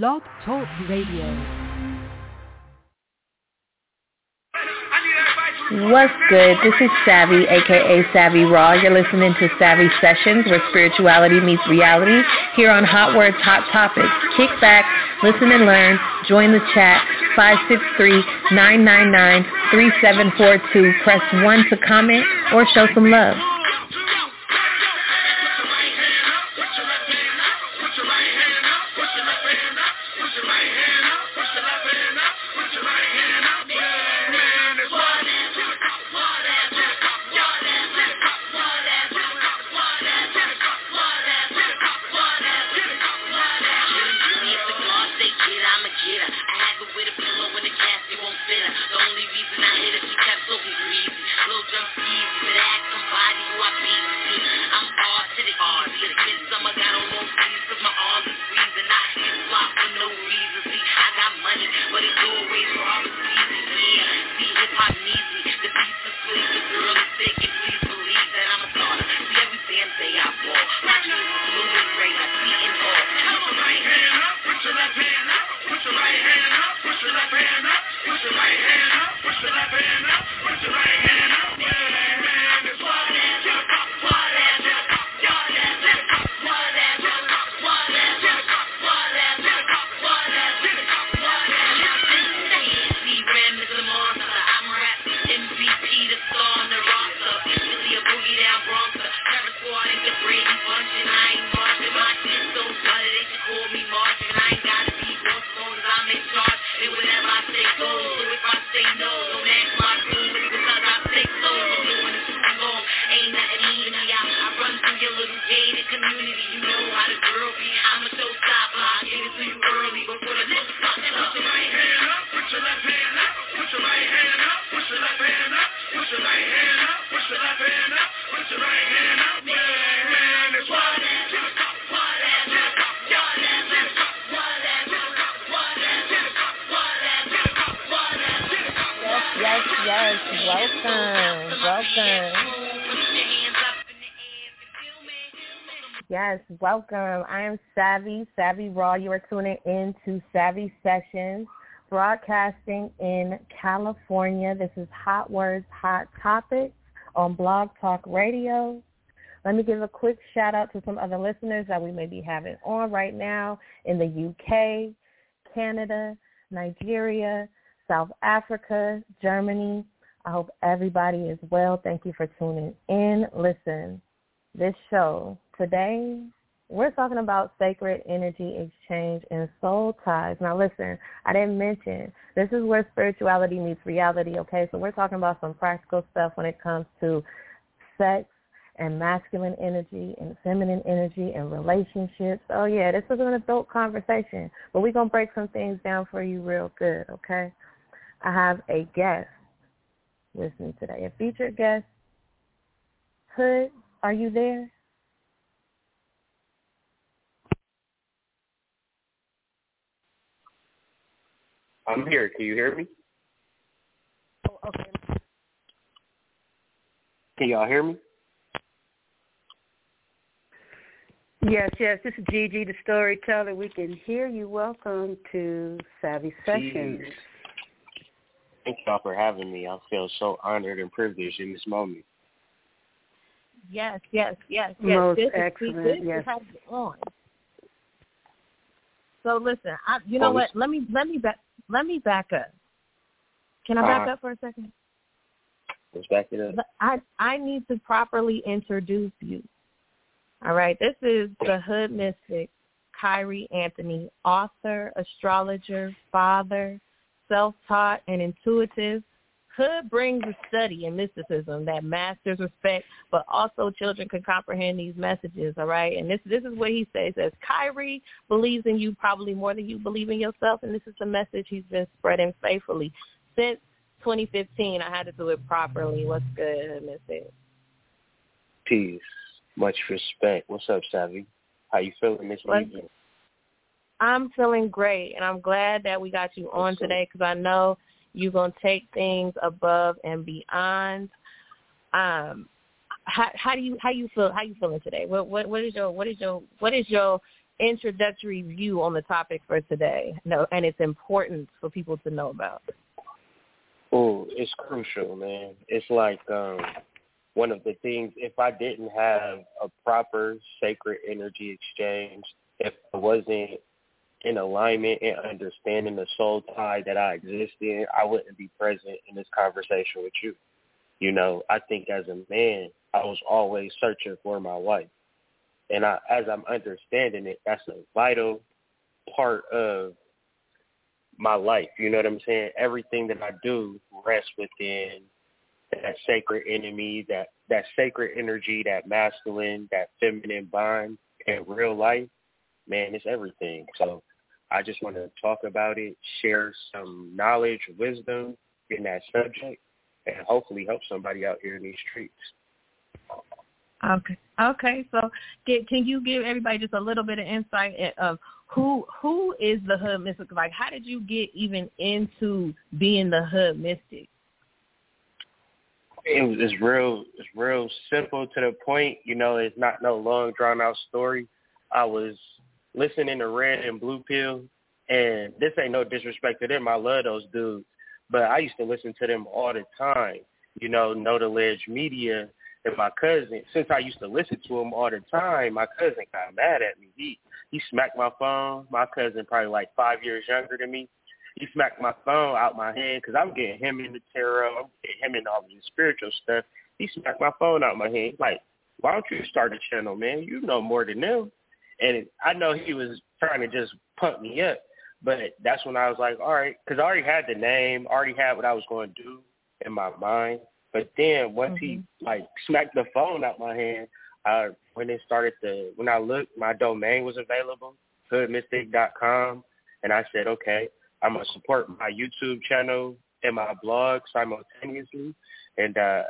Blog Talk Radio. What's good? This is Savvy, aka Savvy Raw. You're listening to Savvy Sessions, where spirituality meets reality, here on Hot Words, Hot Topics. Kick back, listen and learn. Join the chat. 563-999-3742. Press 1 to comment or show some love. Welcome. I am Savvy, Savvy Raw. You are tuning in to Savvy Sessions, broadcasting in California. This is Hot Words, Hot Topics on Blog Talk Radio. Let me give a quick shout out to some other listeners that we may be having on right now in the UK, Canada, Nigeria, South Africa, Germany. I hope everybody is well. Thank you for tuning in. Listen, this show today we're talking about sacred energy exchange and soul ties. Now listen, I didn't mention, this is where spirituality meets reality, okay? So we're talking about some practical stuff when it comes to sex and masculine energy and feminine energy and relationships. Oh yeah, this is an adult conversation, but we're going to break some things down for you real good, okay? I have a guest with me today, a featured guest. Hood, are you there? I'm here. Can you hear me? Oh, okay. Can y'all hear me? Yes, yes. This is Gigi, the storyteller. We can hear you. Welcome to Savvy Sessions. Jeez. Thank y'all for having me. I feel so honored and privileged in this moment. Yes, yes, yes, yes. Most this excellent. Is, this yes. Is on. So listen, I, you know what? Let me let me back let me back up. Can I back uh, up for a second? Let's back it up. I I need to properly introduce you. All right, this is the Hood Mystic, Kyree Anthony, author, astrologer, father, self-taught, and intuitive Hood brings a study in mysticism that masters respect, but also children can comprehend these messages, all right? And this this is what he says. Says Kyree believes in you probably more than you believe in yourself, and this is the message he's been spreading faithfully since 2015. I had to do it properly. What's good, Mystic? Peace. Much respect. What's up, Savvy? How you feeling this evening? I'm feeling great, and I'm glad that we got you on today because I know – you're gonna take things above and beyond. Um, how, how do you how you feel how you feeling today? What what what is your what is your what is your introductory view on the topic for today? No, and its importance for people to know about. Oh, it's crucial, man. It's like um one of the things if I didn't have a proper sacred energy exchange, if I wasn't in alignment and understanding the soul tie that I exist in, I wouldn't be present in this conversation with you. You know, I think as a man, I was always searching for my wife. And I, as I'm understanding it, that's a vital part of my life. You know what I'm saying? Everything that I do rests within that sacred enemy, that that sacred energy, that masculine, that feminine bond in real life, man, it's everything. So I just want to talk about it, share some knowledge, wisdom in that subject, and hopefully help somebody out here in these streets. Okay. Okay. So, get, can you give everybody just a little bit of insight of who who is the hood mystic? Like, how did you get even into being the hood mystic? It was it's real it's real simple to the point. You know, it's not no long drawn out story. I was listening to Red and Blue Pill, and this ain't no disrespect to them. I love those dudes, but I used to listen to them all the time. You know, Know the Ledge Media and my cousin. Since I used to listen to them all the time, my cousin got mad at me. He he smacked my phone. My cousin, probably like five years younger than me, he smacked my phone out my hand because I'm getting him into tarot. I'm getting him into all this spiritual stuff. He smacked my phone out my hand. He's like, why don't you start a channel, man? You know more than them. And I know he was trying to just pump me up, but that's when I was like, all right, because I already had the name, already had what I was going to do in my mind. But then once mm-hmm. he like smacked the phone out my hand, uh, when it started to, when I looked, my domain was available, hoodmystic.com, and I said, okay, I'm gonna support my YouTube channel and my blog simultaneously, and uh,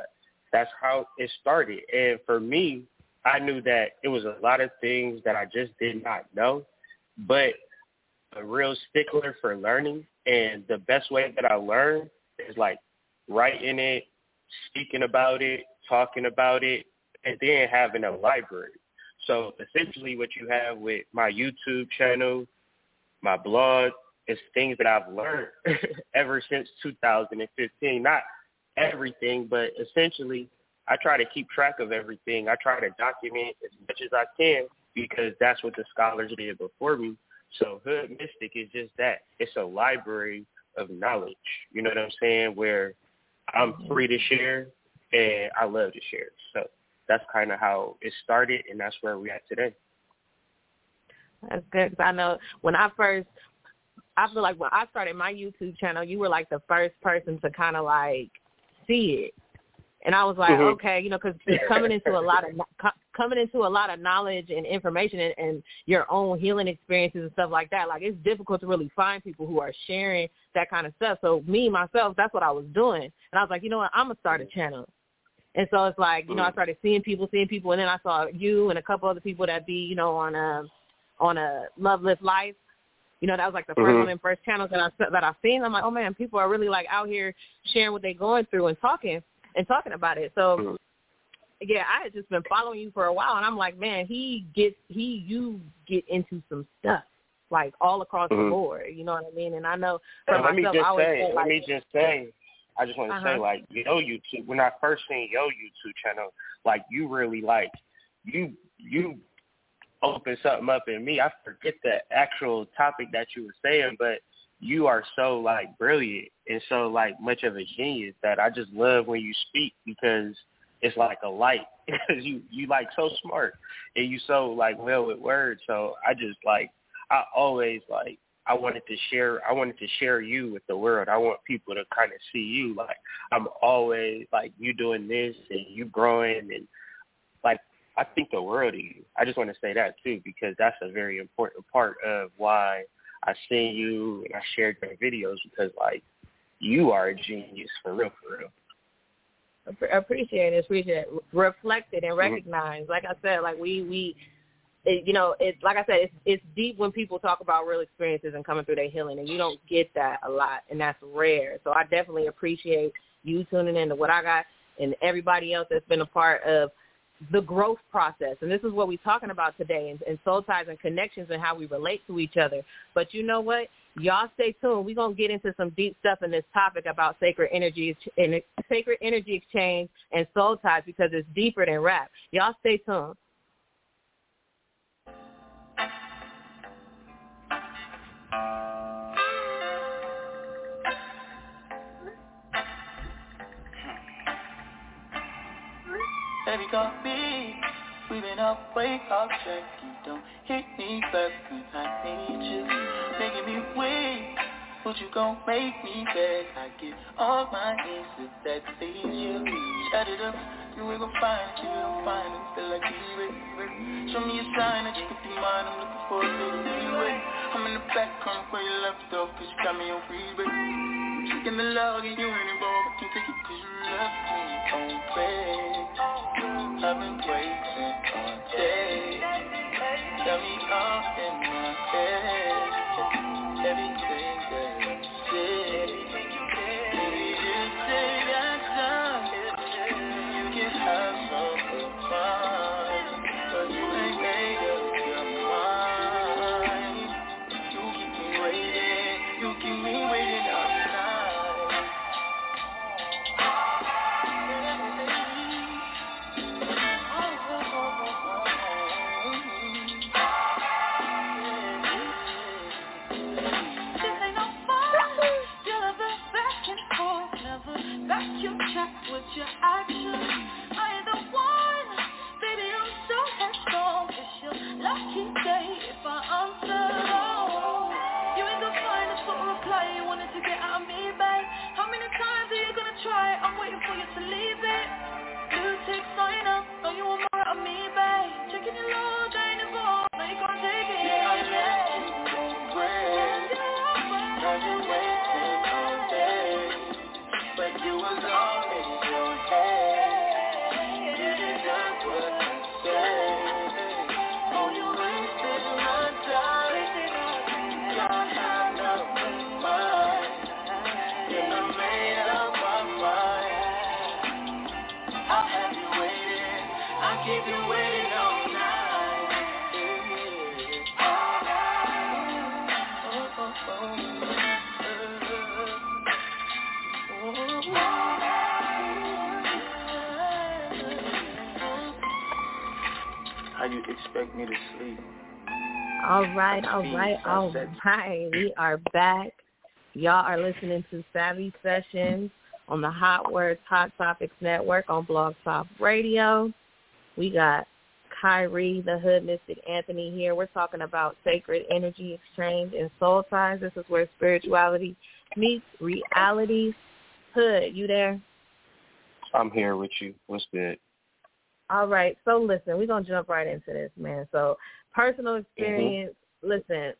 that's how it started. And for me, I knew that it was a lot of things that I just did not know, but a real stickler for learning. And the best way that I learn is like writing it, speaking about it, talking about it, and then having a library. So essentially what you have with my YouTube channel, my blog, is things that I've learned ever since 2015. Not everything, but essentially I try to keep track of everything. I try to document as much as I can because that's what the scholars did before me. So Hood Mystic is just that. It's a library of knowledge. You know what I'm saying? Where I'm mm-hmm. free to share and I love to share. So that's kind of how it started and that's where we're at today. That's good because I know when I first, I feel like when I started my YouTube channel, you were like the first person to kind of like see it and I was like, mm-hmm. okay, you know, because coming into a lot of coming into a lot of knowledge and information and, and your own healing experiences and stuff like that, like it's difficult to really find people who are sharing that kind of stuff. So me myself, that's what I was doing, and I was like, you know what, I'm gonna start a channel. And so it's like, you know, I mm. started seeing people, seeing people, and then I saw you and a couple other people that be, you know, on a on a Love Lift Life. You know, that was like the 1st mm-hmm. one and first channels that I that I've seen. I'm like, oh man, people are really like out here sharing what they're going through and talking and talking about it. So mm-hmm. yeah, I had just been following you for a while, and I'm like, man, he gets he you get into some stuff like all across mm-hmm. the board. You know what I mean? And I know for myself, let me just say, say, let me just say. I just want to uh-huh. say, like, yo, YouTube. When I first seen your YouTube channel, like, you really like, you you open something up in me. I forget the actual topic that you were saying, but you are so like brilliant and so like much of a genius that I just love when you speak because it's like a light because you you like so smart and you so like well with words. So I just like I always like I wanted to share I wanted to share you with the world. I want people to kind of see you like I'm always like you doing this and you growing and like I think the world of you. I just want to say that too because that's a very important part of why I seen you and I shared your videos because like you are a genius for real, for real. I appreciate it, appreciate it. Reflected and mm-hmm. recognized. Mm-hmm. Like I said, like we we, it, you know, it's like I said, it's it's deep when people talk about real experiences and coming through their healing, and you don't get that a lot, and that's rare. So I definitely appreciate you tuning in to what I got and everybody else that's been a part of the growth process. And this is what we're talking about today and, and soul ties and connections and how we relate to each other. But you know what? Y'all stay tuned. We're going to get into some deep stuff in this topic about sacred energy and sacred energy exchange and soul ties because it's deeper than rap. Y'all stay tuned. Baby, call me. We've been up, wake up, check. You don't hit me back when I need you. Making me wait. Would you gon' make me beg? I get all my needs if that please you. Shut it up. You ain't gon' find it, you gon' find it. Feel like you it. Show me a sign that you could be mine. I'm looking for a little leeway. I'm in the back, come where you left off, cause you got me on freeway. Checking the log and you ain't. I can take it you left me red. I've been waiting me off in my head. Everything that lucky you expect me to sleep? All right, all right, all right. We are back. Y'all are listening to Savvy Sessions on the Hot Words, Hot Topics Network on Blog Talk Radio. We got Kyree, the Hood Mystic Anthony here. We're talking about sacred energy exchange and soul ties. This is where spirituality meets reality. Hood, you there? I'm here with you. What's good? All right. So listen, we're gonna jump right into this, man. So personal experience. Listen,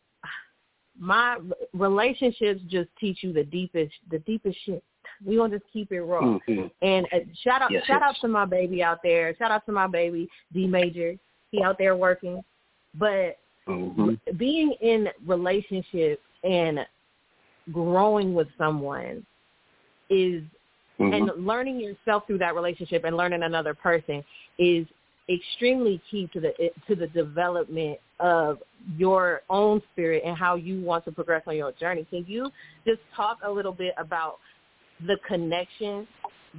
my relationships just teach you the deepest, the deepest shit. We gonna just keep it raw. Mm-hmm. And uh, shout out, Yes, shout yes. out to my baby out there. Shout out to my baby D Major. He out there working, but Mm-hmm. being in relationships and growing with someone is Mm-hmm. and learning yourself through that relationship and learning another person is extremely key to the to the development of your own spirit and how you want to progress on your journey. Can you just talk a little bit about the connection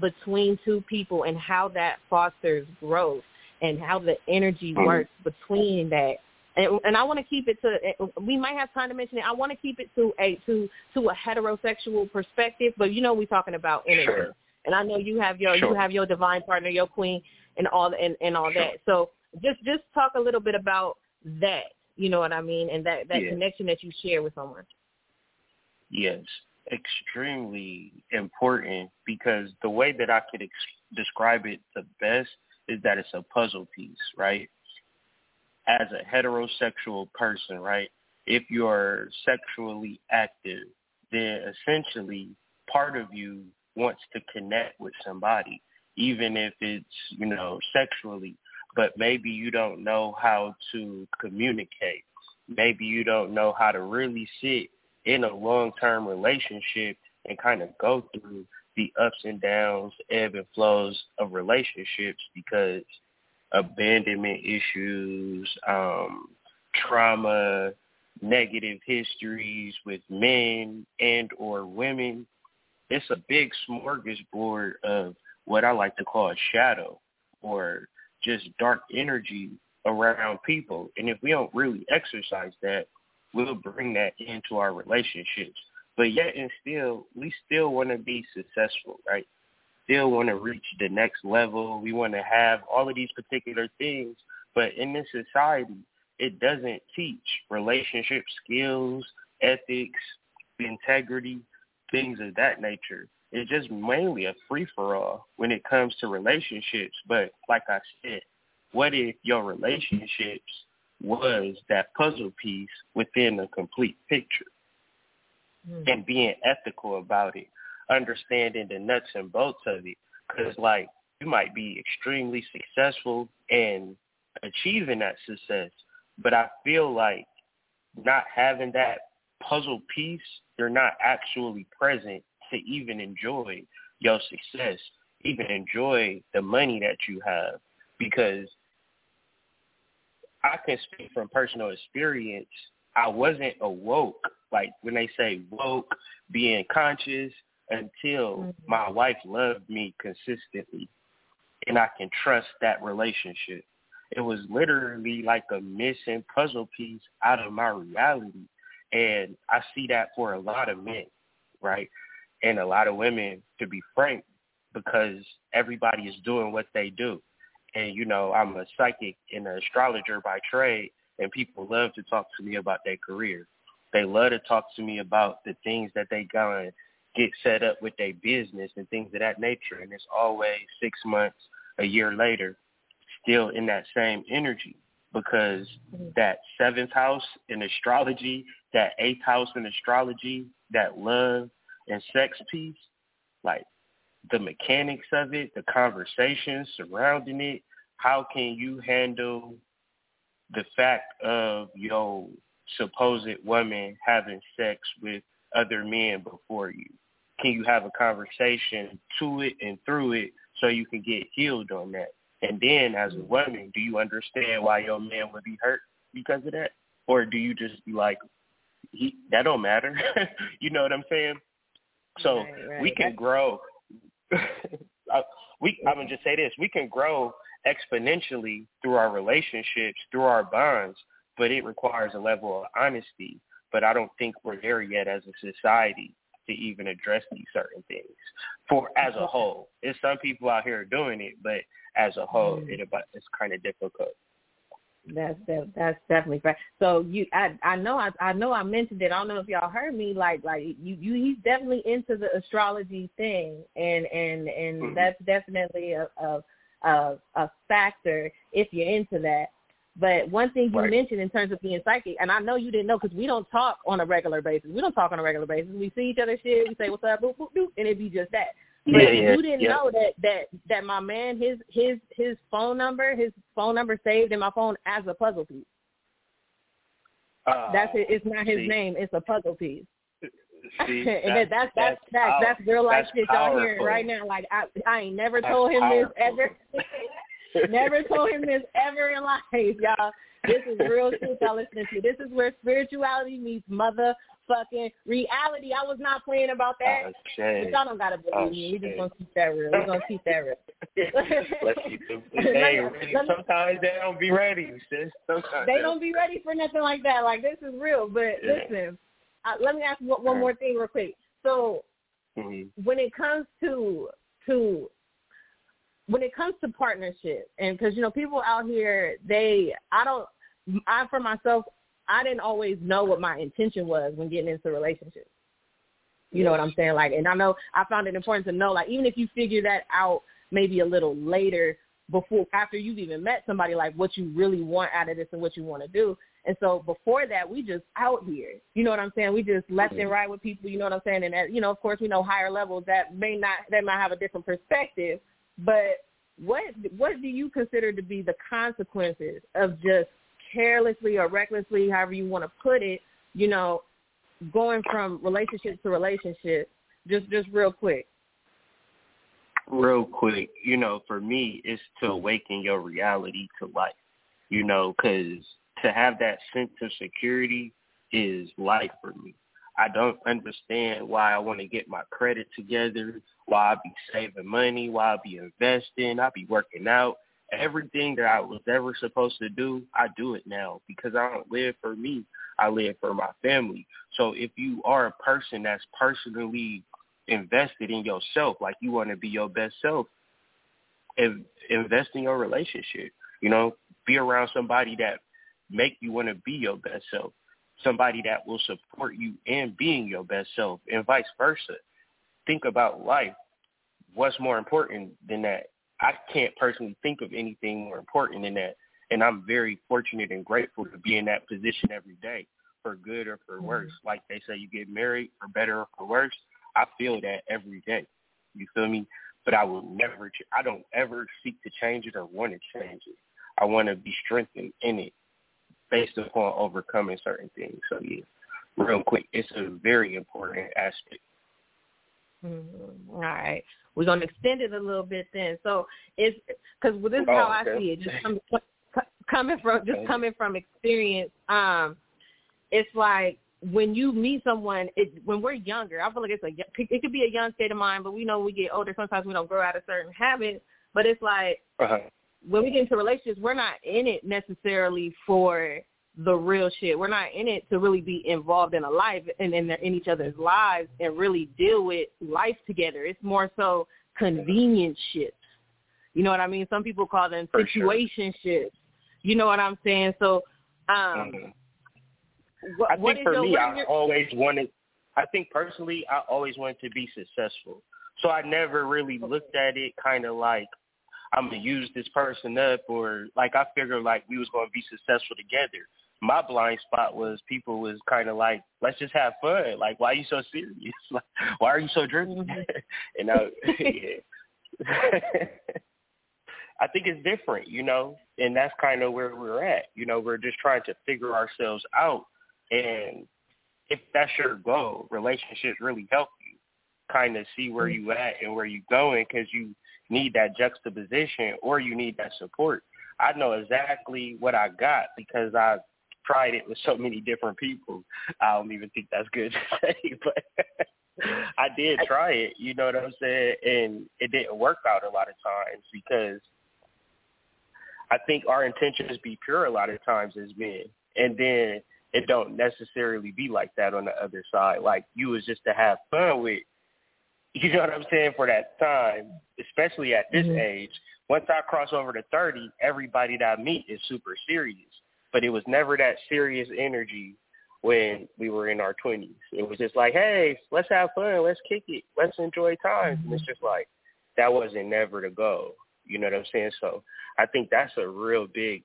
between two people and how that fosters growth and how the energy Mhm. works between that and, and I want to keep it to. We might have time to mention it. I want to keep it to a to to a heterosexual perspective, but you know we're talking about energy, Sure. and I know you have your you have your divine partner, your queen, and all and and all that. So just just talk a little bit about that. You know what I mean, and that that Yeah. connection that you share with someone. Yes, extremely important because the way that I could ex- describe it the best is that it's a puzzle piece, right? As a heterosexual person, right? If you're sexually active, then essentially part of you wants to connect with somebody, even if it's, you know, sexually, but maybe you don't know how to communicate. Maybe you don't know how to really sit in a long-term relationship and kind of go through the ups and downs, ebb and flows of relationships because abandonment issues, um, trauma, negative histories with men and or women. It's a big smorgasbord of what I like to call a shadow or just dark energy around people. And if we don't really exercise that, we'll bring that into our relationships. But yet and still, we still want to be successful, right? Still want to reach the next level. We want to have all of these particular things. But in this society, it doesn't teach relationship skills, ethics, integrity, things of that nature. It's just mainly a free for all when it comes to relationships. But like I said, what if your relationships was that puzzle piece within a complete picture? Mm-hmm. And being ethical about it, understanding the nuts and bolts of it. Because like you might be extremely successful in achieving that success, but I feel like not having that puzzle piece, you're not actually present to even enjoy your success, even enjoy the money that you have. Because I can speak from personal experience. I wasn't awoke, like when they say woke, being conscious, until mm-hmm. my wife loved me consistently. And I can trust that relationship. It was literally like a missing puzzle piece out of my reality. And I see that for a lot of men, right? And a lot of women, to be frank, because everybody is doing what they do. And, you know, I'm a psychic and an astrologer by trade, and people love to talk to me about their career. They love to talk to me about the things that they to get set up with their business and things of that nature. And it's always six months, a year later, still in that same energy because that seventh house in astrology, that eighth house in astrology, that love and sex piece, like the mechanics of it, the conversations surrounding it, how can you handle the fact of your supposed woman having sex with other men before you? Can you have a conversation to it and through it so you can get healed on that? And then as a woman, do you understand why your man would be hurt because of that? Or do you just be like, he, that don't matter? you know what I'm saying? So right, right. we can That's... grow. we I'm gonna just say this: we can grow exponentially through our relationships, through our bonds, but it requires a level of honesty. But I don't think we're there yet as a society to even address these certain things for as a whole. There's some people out here doing it, but as a whole, mm. it it's kind of difficult. That's that, that's definitely fair. So you, I I know I I know I mentioned it. I don't know if y'all heard me. Like like you you he's definitely into the astrology thing, and and and mm-hmm. that's definitely a, a a a factor if you're into that. But one thing you right. mentioned in terms of being psychic, and I know you didn't know because we don't talk on a regular basis. We don't talk on a regular basis. We see each other shit. We say what's up, boop boop boop, and it be just that. But yeah, yeah, you didn't yeah. know that that that my man his his his phone number his phone number saved in my phone as a puzzle piece. Uh, that's it. It's not his see. name. It's a puzzle piece. See, that's that's that's that's, that's real life shit y'all hearing right now. Like I I ain't never told him powerful. this ever. never told him this ever in life, y'all. This is real truth y'all listening to. This is where spirituality meets motherfucking reality. I was not playing about that. Oh, y'all don't gotta believe oh, me. We just gonna keep that real. We're gonna keep that real. Let's keep them. They ready. Sometimes they don't be ready, sis. Sometimes they don't be ready for nothing like that. Like this is real. But yeah. listen, uh, let me ask one, one more thing real quick. So mm-hmm. when it comes to to when it comes to partnership, and because you know people out here, they I don't I for myself I didn't always know what my intention was when getting into relationships. You know what I'm saying? Like, and I know I found it important to know, like, even if you figure that out maybe a little later, before after you've even met somebody, like what you really want out of this and what you want to do. And so before that, we just out here. You know what I'm saying? We just left mm-hmm. and right with people. You know what I'm saying? And that, you know, of course, we know higher levels that may not that might have a different perspective. But what what do you consider to be the consequences of just carelessly or recklessly, however you want to put it, you know, going from relationship to relationship, just just real quick. real quick, you know, for me, it's to awaken your reality to life, you know, because to have that sense of security is life for me. I don't understand why I want to get my credit together, why I be saving money, why I be investing, I be working out. Everything that I was ever supposed to do, I do it now because I don't live for me. I live for my family. So if you are a person that's personally invested in yourself, like you want to be your best self, invest in your relationship. You know, be around somebody that make you want to be your best self somebody that will support you in being your best self and vice versa. Think about life. What's more important than that? I can't personally think of anything more important than that. And I'm very fortunate and grateful to be in that position every day, for good or for worse. Mm-hmm. Like they say, you get married for better or for worse. I feel that every day. You feel me? But I will never, I don't ever seek to change it or want to change it. I want to be strengthened in it based upon overcoming certain things. So yeah, real quick, it's a very important aspect. Mm-hmm. All right, we're gonna extend it a little bit then. So it's because well, this is oh, how okay. I see it. Just coming, coming from just coming from experience. Um, it's like when you meet someone, it, when we're younger, I feel like it's a it could be a young state of mind, but we know we get older, sometimes we don't grow out of certain habits. But it's like uh-huh when we get into relationships, we're not in it necessarily for the real shit. We're not in it to really be involved in a life and in, in each other's lives and really deal with life together. It's more so convenience shit. You know what I mean? Some people call them situation sure. You know what I'm saying? So, um, mm-hmm. what, I think for me, I always wanted. I think personally, I always wanted to be successful. So I never really looked at it kind of like I'm gonna use this person up or like I figured like we was gonna be successful together. My blind spot was people was kind of like, let's just have fun. Like, why are you so serious? Like, why are you so driven? And I, I think it's different, you know, and that's kind of where we're at. You know, we're just trying to figure ourselves out, and if that's your goal, relationships really help you kind of see where mm-hmm. you at and where you going because you need that juxtaposition or you need that support. I know exactly what I got because I tried it with so many different people. I don't even think that's good to say, but I did try it, you know what I'm saying? And it didn't work out a lot of times because I think our intentions be pure a lot of times as men. And then it don't necessarily be like that on the other side. Like you was just to have fun with you know what I'm saying, for that time, especially at this mm-hmm. age. Once I cross over to 30, everybody that I meet is super serious. But it was never that serious energy when we were in our 20s. It was just like, hey, let's have fun. Let's kick it. Let's enjoy time. Mm-hmm. And it's just like, that wasn't never the goal. You know what I'm saying? So I think that's a real big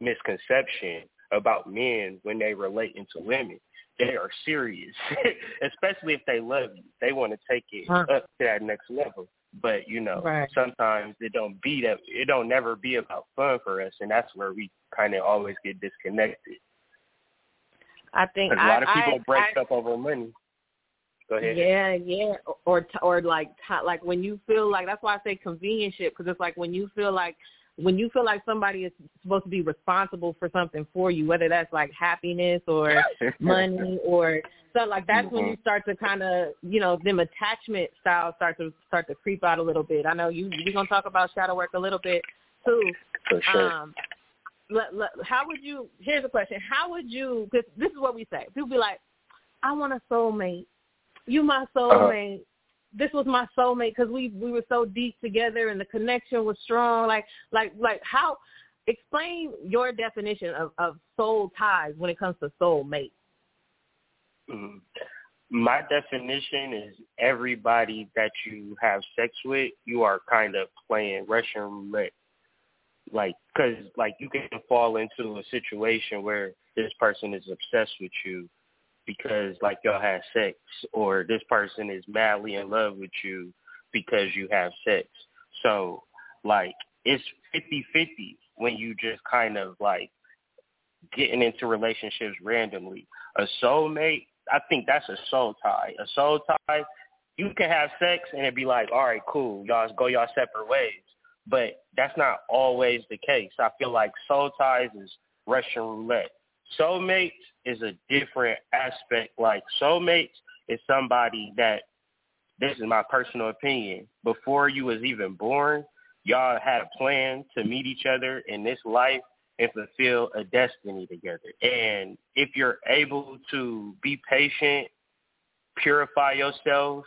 misconception about men when they relate into women they are serious, especially if they love you. They want to take it huh. up to that next level. But you know, right. sometimes it don't be that. It don't never be about fun for us, and that's where we kind of always get disconnected. I think a lot of people break up over money. Go ahead. Yeah, yeah, or or like like when you feel like that's why I say convenience shit because it's like when you feel like when you feel like somebody is supposed to be responsible for something for you, whether that's like happiness or money or stuff like that's mm-hmm. when you start to kind of, you know, them attachment styles start to start to creep out a little bit. I know you we're gonna talk about shadow work a little bit too. For sure. Um, how would you? Here's a question: How would you? Because this is what we say. People be like, "I want a soulmate. You my uh-huh. soulmate." Uh-huh this was my soulmate because we we were so deep together and the connection was strong. Like like like how explain your definition of of soul ties when it comes to soulmate. Mm-hmm. My definition is everybody that you have sex with, you are kind of playing Russian roulette. Like, cause like you can fall into a situation where this person is obsessed with you because like y'all had sex or this person is madly in love with you because you have sex. So like it's fifty fifty when you just kind of like getting into relationships randomly. A soulmate, I think that's a soul tie. A soul tie you can have sex and it'd be like, all right, cool, y'all go y'all separate ways. But that's not always the case. I feel like soul ties is Russian roulette. Soulmates is a different aspect. Like soulmates is somebody that this is my personal opinion. Before you was even born, y'all had a plan to meet each other in this life and fulfill a destiny together. And if you're able to be patient, purify yourself,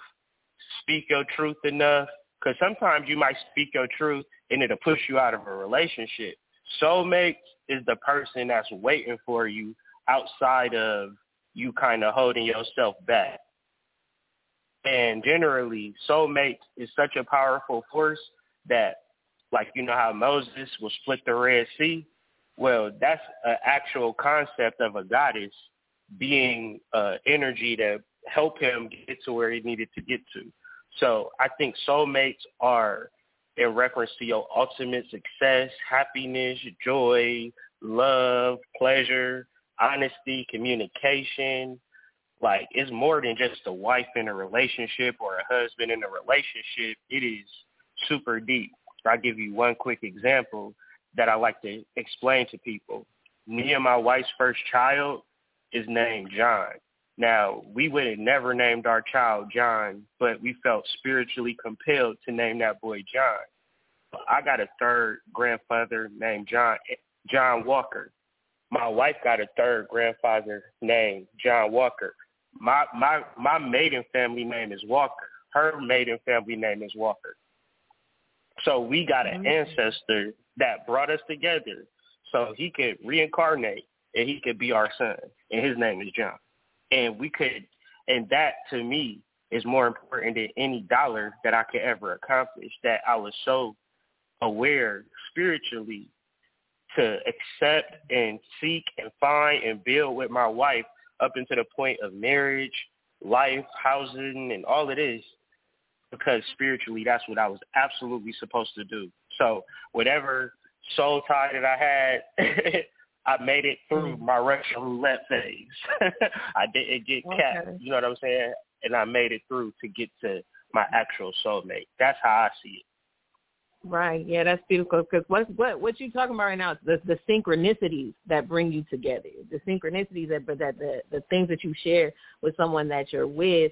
speak your truth enough, because sometimes you might speak your truth and it'll push you out of a relationship. Soulmate is the person that's waiting for you outside of you kind of holding yourself back. And generally, soulmate is such a powerful force that, like you know how Moses will split the Red Sea. Well, that's an actual concept of a goddess being uh, energy to help him get to where he needed to get to. So I think soulmates are in reference to your ultimate success, happiness, joy, love, pleasure, honesty, communication, like it's more than just a wife in a relationship or a husband in a relationship. It is super deep. I'll give you one quick example that I like to explain to people. Me and my wife's first child is named John. Now, we would have never named our child John, but we felt spiritually compelled to name that boy John. I got a third grandfather named John John Walker. My wife got a third grandfather named John Walker. My my my maiden family name is Walker. Her maiden family name is Walker. So we got an mm-hmm. ancestor that brought us together so he could reincarnate and he could be our son. And his name is John. And we could and that to me is more important than any dollar that I could ever accomplish. That I was so aware spiritually to accept and seek and find and build with my wife up into the point of marriage, life, housing, and all it is, because spiritually that's what I was absolutely supposed to do. So whatever soul tie that I had, I made it through mm. my Russian roulette phase. I didn't get okay. capped, you know what I'm saying? And I made it through to get to my actual soulmate. That's how I see it. Right. Yeah, that's beautiful. Because what what what you talking about right now is the the synchronicities that bring you together. The synchronicities that but that the the things that you share with someone that you're with,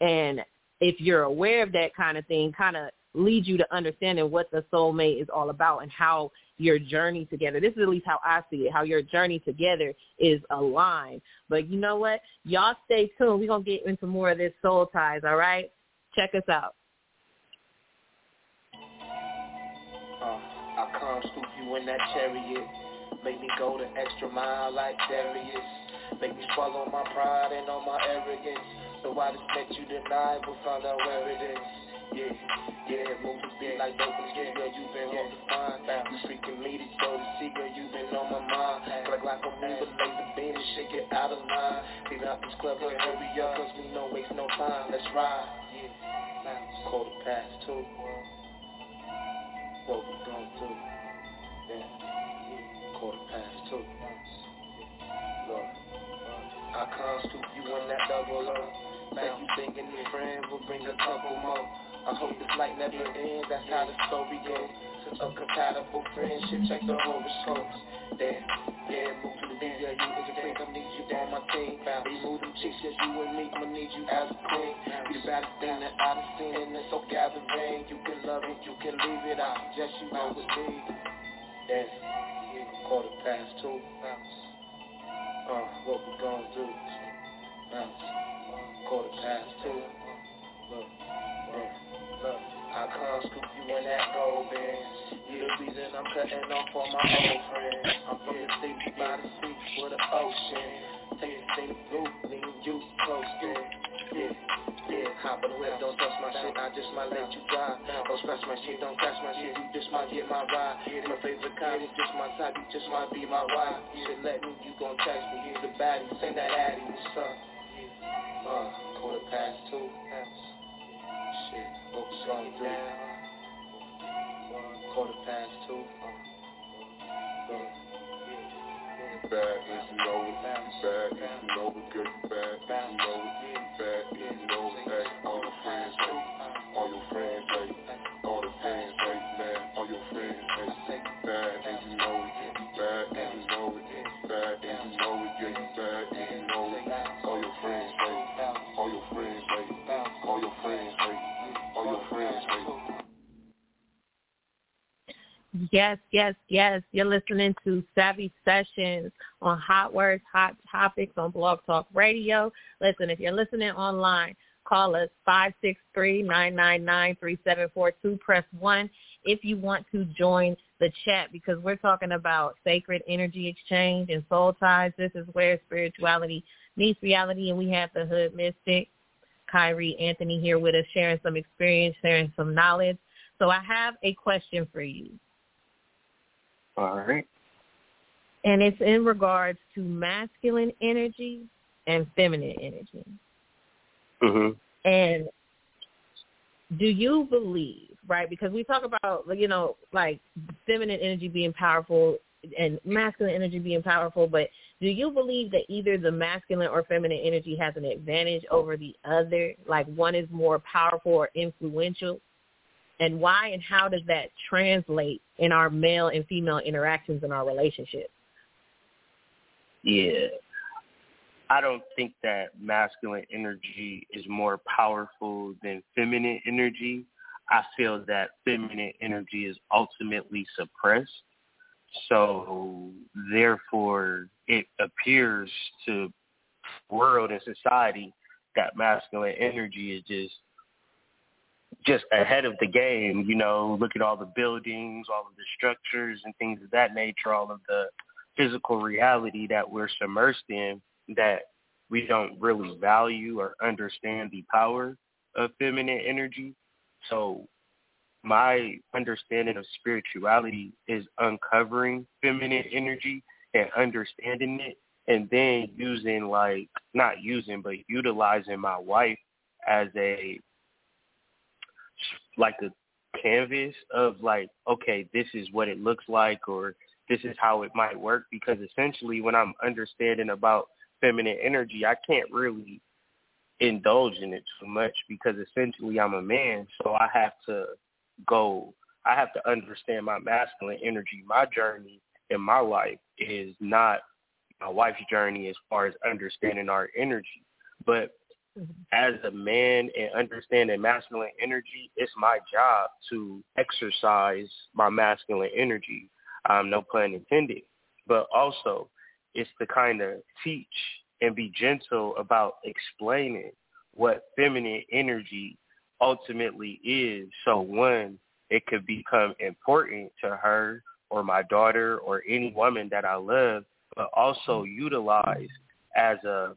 and if you're aware of that kind of thing, kind of leads you to understanding what the soulmate is all about and how your journey together. This is at least how I see it. How your journey together is aligned. But you know what? Y'all stay tuned. We're gonna get into more of this soul ties. All right. Check us out. Come scoop you in that chariot. Make me go the extra mile like Darius. Make me swallow my pride and all my arrogance. So I just let you deny, we'll find out where it is. Yeah, yeah, move the beat like dope and yeah, girl, you been yeah. on the fine. You freaking me to go to see, girl, you been on my mind. Like like a move, like the beat and shake it out of line. Clean out this club, girl, hurry up, cause we don't waste no time. Let's ride. Yeah, quarter past two what we gon' do. Yeah, quarter past two. Look, I can't scoop you on that double up. Make you thinking your friend will bring a couple more. I hope this light never ends, that's how the story goes. A compatible friendship, check the horoscopes. Damn, yeah, move to the beat, yeah, you is a freak, I need you on my team. They move them cheeks, just you and me, I'ma need you as a queen. Be the baddest thing that I've seen, and it's so gathering. You can love it, you can leave it out, just you know it's me. Yeah, quarter past two. Uh, what we gonna do? Bounce. Quarter past two. I'm cutting off all my old friends. I'm from the city by the sea with the ocean. The blue, you close, yeah. Yeah, yeah, on the whip, don't touch my shit, I just might let you drive. Don't scratch my shit, don't catch my shit, you just might get my ride. My favorite kind, you just my type, you just might be my wife. Shit, let me, you gon' text me, you the baddie, send that addy, what's up? Uh, quarter past two. Shit, what we gonna quarter past two. bad, and you know it, good bad, and you know it, bad, and you know it, hey, all your friends hate, all your friends hate, all the fans hate, man, all your friends hate, bad, and you know it, bad, and you know it, bad, and you know it, yeah, you bad, Yes, yes, yes. You're listening to Savvy Sessions on Hot Words, Hot Topics on Blog Talk Radio. Listen, if you're listening online, call us 563-999-3742. Press 1 if you want to join the chat because we're talking about sacred energy exchange and soul ties. This is where spirituality meets reality, and we have the Hood Mystic, Kyree Anthony, here with us, sharing some experience, sharing some knowledge. So I have a question for you. All right. And it's in regards to masculine energy and feminine energy. Mhm. And do you believe, right? Because we talk about, you know, like feminine energy being powerful and masculine energy being powerful, but do you believe that either the masculine or feminine energy has an advantage over the other? Like one is more powerful or influential? And why and how does that translate in our male and female interactions in our relationships? Yeah. I don't think that masculine energy is more powerful than feminine energy. I feel that feminine energy is ultimately suppressed. So therefore it appears to world and society that masculine energy is just just ahead of the game, you know, look at all the buildings, all of the structures and things of that nature, all of the physical reality that we're submersed in that we don't really value or understand the power of feminine energy. So my understanding of spirituality is uncovering feminine energy and understanding it and then using like not using but utilizing my wife as a like a canvas of like okay this is what it looks like or this is how it might work because essentially when I'm understanding about feminine energy I can't really indulge in it too much because essentially I'm a man so I have to go I have to understand my masculine energy. My journey in my life is not my wife's journey as far as understanding our energy. But as a man and understanding masculine energy, it's my job to exercise my masculine energy. Um, no pun intended. But also, it's to kind of teach and be gentle about explaining what feminine energy ultimately is. So one, it could become important to her or my daughter or any woman that I love, but also utilize as a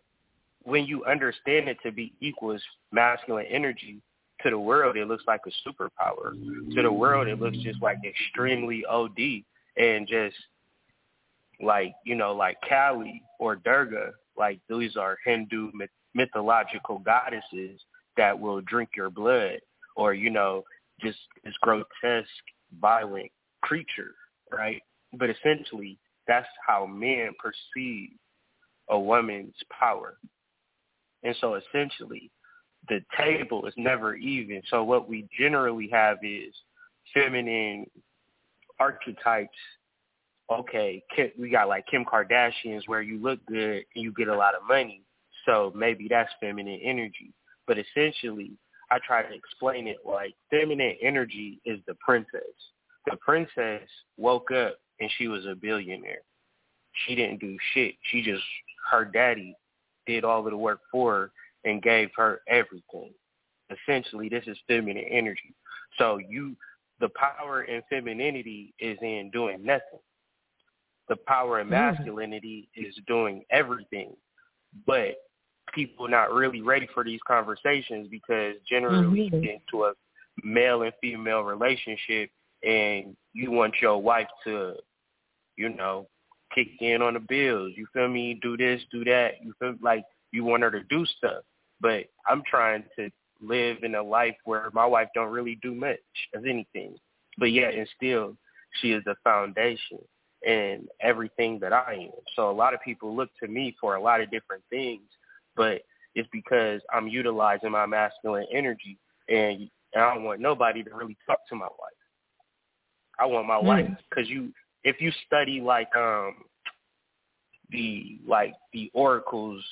when you understand it to be equals masculine energy, to the world it looks like a superpower. To the world it looks just like extremely OD and just like, you know, like Kali or Durga, like these are Hindu myth- mythological goddesses that will drink your blood or, you know, just this grotesque, violent creature, right? But essentially that's how men perceive a woman's power. And so essentially, the table is never even. So what we generally have is feminine archetypes. Okay, we got like Kim Kardashian's where you look good and you get a lot of money. So maybe that's feminine energy. But essentially, I try to explain it like feminine energy is the princess. The princess woke up and she was a billionaire. She didn't do shit. She just her daddy did all of the work for her and gave her everything. Essentially, this is feminine energy. So you, the power in femininity is in doing nothing. The power in masculinity mm. is doing everything. But people not really ready for these conversations because generally mm-hmm. you get into a male and female relationship and you want your wife to, you know, kick in on the bills. You feel me? Do this, do that. You feel like you want her to do stuff. But I'm trying to live in a life where my wife don't really do much of anything. But yet and still she is the foundation and everything that I am. So a lot of people look to me for a lot of different things, but it's because I'm utilizing my masculine energy and I don't want nobody to really talk to my wife. I want my mm. wife because you if you study like um the like the oracles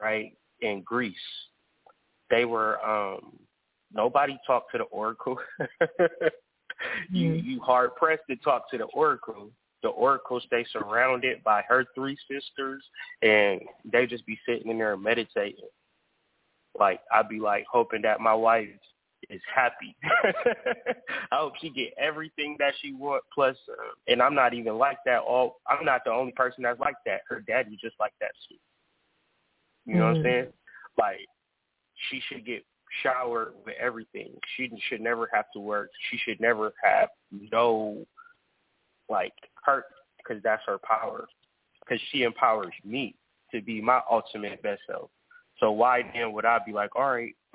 right in Greece, they were um nobody talked to the oracle. you Mm-hmm. you hard pressed to talk to the oracle. The oracle stay surrounded by her three sisters, and they just be sitting in there meditating. Like I'd be like hoping that my wife is happy. I hope she get everything that she want. Plus, uh, and I'm not even like that. All I'm not the only person that's like that. Her daddy just like that too. You know what I'm Mhm. saying? Like she should get showered with everything. She should never have to work. She should never have no like hurt because that's her power. Because she empowers me to be my ultimate best self. So why then would I be like, all right,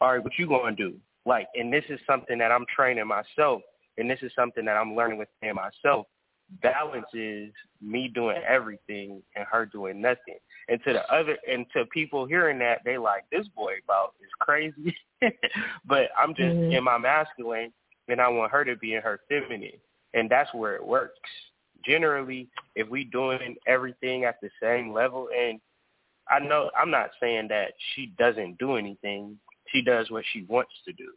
all right, what you gonna do? Like, and this is something that I'm training myself, and this is something that I'm learning with within myself. Balance is me doing everything and her doing nothing. And to the other, and to people hearing that, they like this boy about is crazy. but I'm just Mhm. in my masculine, and I want her to be in her feminine, and that's where it works. Generally, if we doing everything at the same level, and I know I'm not saying that she doesn't do anything. She does what she wants to do.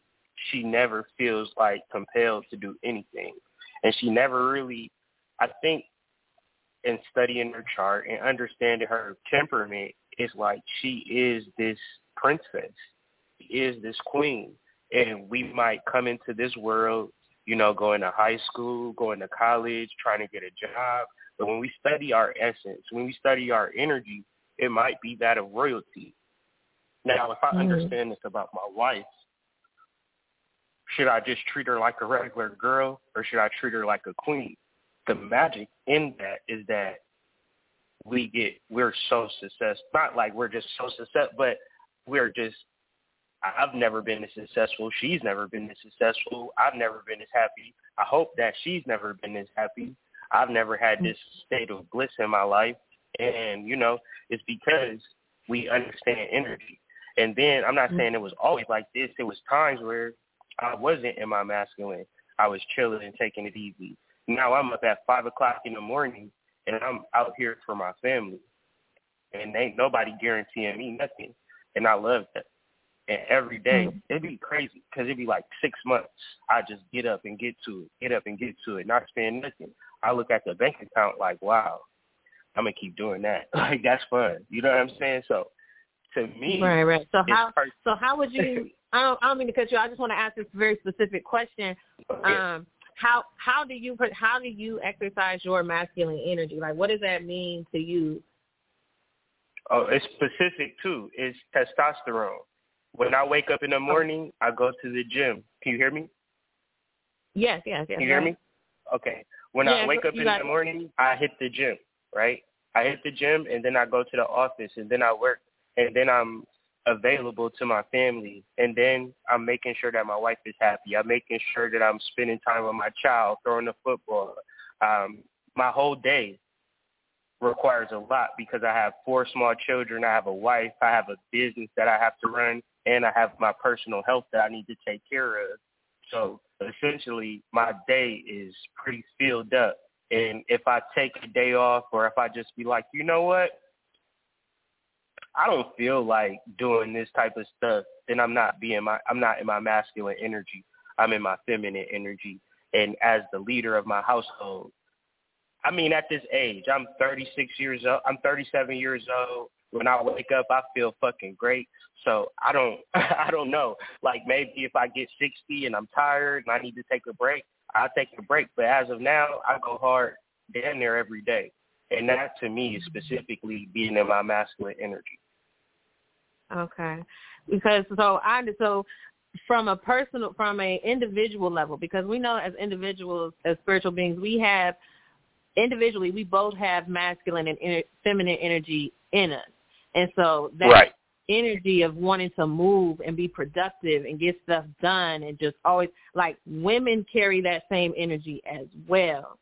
She never feels like compelled to do anything. And she never really I think in studying her chart and understanding her temperament it's like she is this princess. She is this queen. And we might come into this world, you know, going to high school, going to college, trying to get a job. But when we study our essence, when we study our energy, it might be that of royalty. Now, if I Mhm. understand this about my wife, should I just treat her like a regular girl or should I treat her like a queen? The magic in that is that we get, we're so successful. Not like we're just so successful, but we're just, I've never been as successful. She's never been as successful. I've never been as happy. I hope that she's never been as happy. I've never had this state of bliss in my life. And, you know, it's because we understand energy. And then I'm not saying it was always like this. There was times where I wasn't in my masculine. I was chilling and taking it easy. Now I'm up at five o'clock in the morning and I'm out here for my family. And ain't nobody guaranteeing me nothing. And I love that. And every day, Mm. it'd be crazy because it'd be like six months. I just get up and get to it, get up and get to it, not spend nothing. I look at the bank account like, wow, I'm gonna keep doing that. Like that's fun. You know what I'm saying? So to me, Right, right. So how so how would you I don't I don't mean to cut you. I just want to ask this very specific question. Um how how do you how do you exercise your masculine energy? Like what does that mean to you? Oh, it's specific too. It's testosterone. When I wake up in the morning, I go to the gym. Can you hear me? Yes, yes, yes. Can you hear me? Okay. When I wake up in the it. morning, I hit the gym, right? I hit the gym and then I go to the office and then I work and then I'm available to my family and then I'm making sure that my wife is happy. I'm making sure that I'm spending time with my child, throwing the football. Um, my whole day requires a lot because I have four small children, I have a wife, I have a business that I have to run, and I have my personal health that I need to take care of. So essentially, my day is pretty filled up. And if I take a day off or if I just be like, you know what? I don't feel like doing this type of stuff, then I'm not being my I'm not in my masculine energy. I'm in my feminine energy. And as the leader of my household, I mean at this age, I'm 36 years old. I'm 37 years old. When I wake up, I feel fucking great. So I don't I don't know. Like maybe if I get 60 and I'm tired and I need to take a break, I'll take a break. But as of now, I go hard damn near every day. And that to me is specifically being in my masculine energy. Okay. Because so I so from a personal from a individual level because we know as individuals as spiritual beings we have individually we both have masculine and ener- feminine energy in us. And so that Right. energy of wanting to move and be productive and get stuff done and just always like women carry that same energy as well.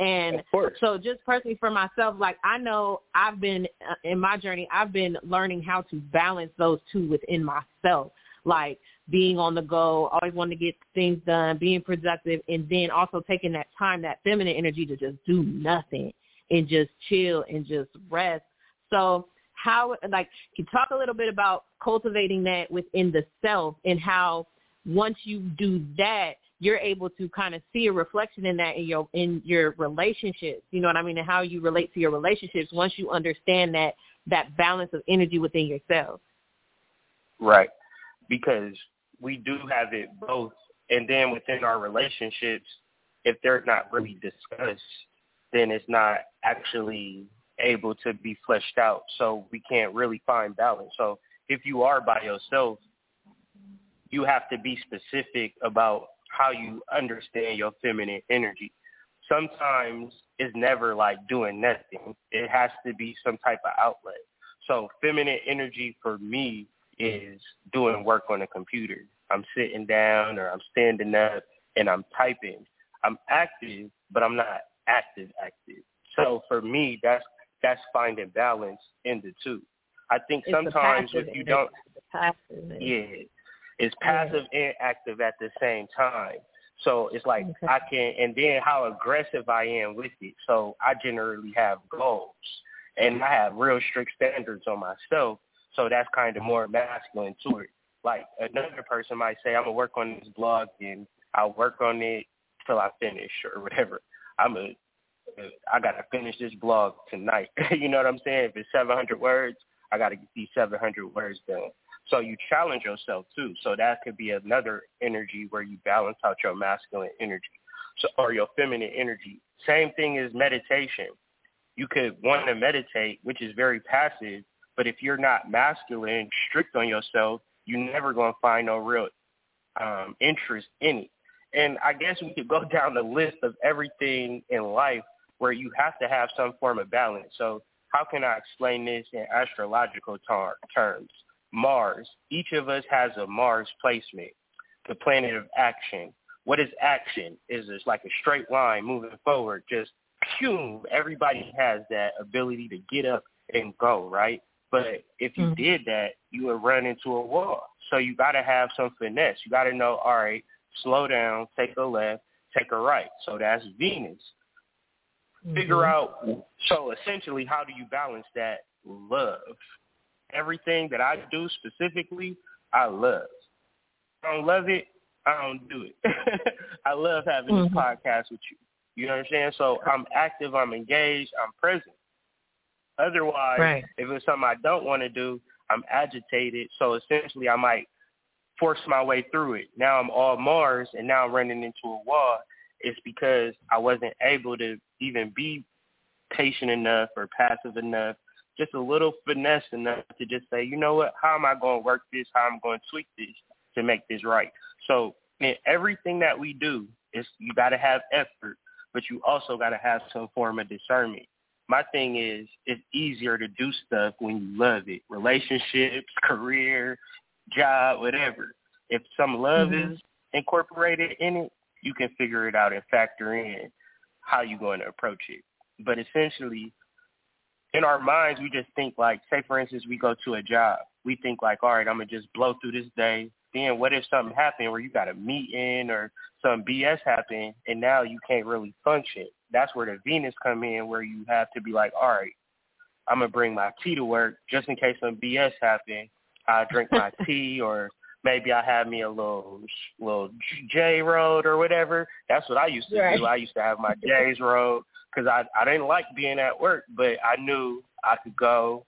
And so just personally for myself, like I know I've been uh, in my journey, I've been learning how to balance those two within myself, like being on the go, always wanting to get things done, being productive, and then also taking that time, that feminine energy to just do nothing and just chill and just rest. So how, like, can you talk a little bit about cultivating that within the self and how once you do that, you're able to kind of see a reflection in that in your in your relationships. You know what I mean, and how you relate to your relationships once you understand that that balance of energy within yourself. Right, because we do have it both, and then within our relationships, if they're not really discussed, then it's not actually able to be fleshed out. So we can't really find balance. So if you are by yourself, you have to be specific about how you understand your feminine energy. Sometimes it's never like doing nothing. It has to be some type of outlet. So feminine energy for me is doing work on a computer. I'm sitting down or I'm standing up and I'm typing. I'm active, but I'm not active active. So for me, that's that's finding balance in the two. I think It's sometimes if you don't, yeah, it's oh, passive and active at the same time. So it's like Okay. I can, and then how aggressive I am with it. So I generally have goals, and I have real strict standards on myself. So that's kind of more masculine to it. Like another person might say, I'm gonna work on this blog, and I'll work on it till I finish or whatever. I'm a, I gotta finish this blog tonight. you know what I'm saying? If it's 700 words, I gotta get these 700 words done. So you challenge yourself too. So that could be another energy where you balance out your masculine energy, so or your feminine energy. Same thing as meditation. You could want to meditate, which is very passive, but if you're not masculine, strict on yourself, you're never gonna find no real um, interest in it. And I guess we could go down the list of everything in life where you have to have some form of balance. So how can I explain this in astrological tar- terms? Mars. Each of us has a Mars placement, the planet of action. What is action? Is it's like a straight line moving forward, just pew. Everybody has that ability to get up and go, right? But if you Mhm. did that, you would run into a wall. So you got to have some finesse. You got to know, all right, slow down, take a left, take a right. So that's Venus. Figure Mhm. out, so essentially, how do you balance that love? Everything that I do specifically, I love. I don't love it, I don't do it. I love having Mhm. this podcast with you. You know what I'm saying? So I'm active, I'm engaged, I'm present. Otherwise, Right. if it's something I don't want to do, I'm agitated. So essentially, I might force my way through it. Now I'm all Mars, and now I'm running into a wall. It's because I wasn't able to even be patient enough or passive enough, just a little finesse enough to just say, you know what, how am I going to work this? How am I going to tweak this to make this right? So in everything that we do, is you got to have effort, but you also got to have some form of discernment my thing is it's easier to do stuff when you love it. Relationships, career, job, whatever. If some love Mhm. is incorporated in it, you can figure it out and factor in how you're going to approach it. But essentially, in our minds, we just think like, say for instance, we go to a job. We think like, all right, I'm gonna just blow through this day. Then what if something happened where you got a meeting or some BS happened and now you can't really function? That's where the Venus come in, where you have to be like, all right, I'm gonna bring my tea to work just in case some BS happen. I drink my tea or maybe I have me a little little J road or whatever. That's what I used to Right. do. I used to have my J's road because I I didn't like being at work, but I knew I could go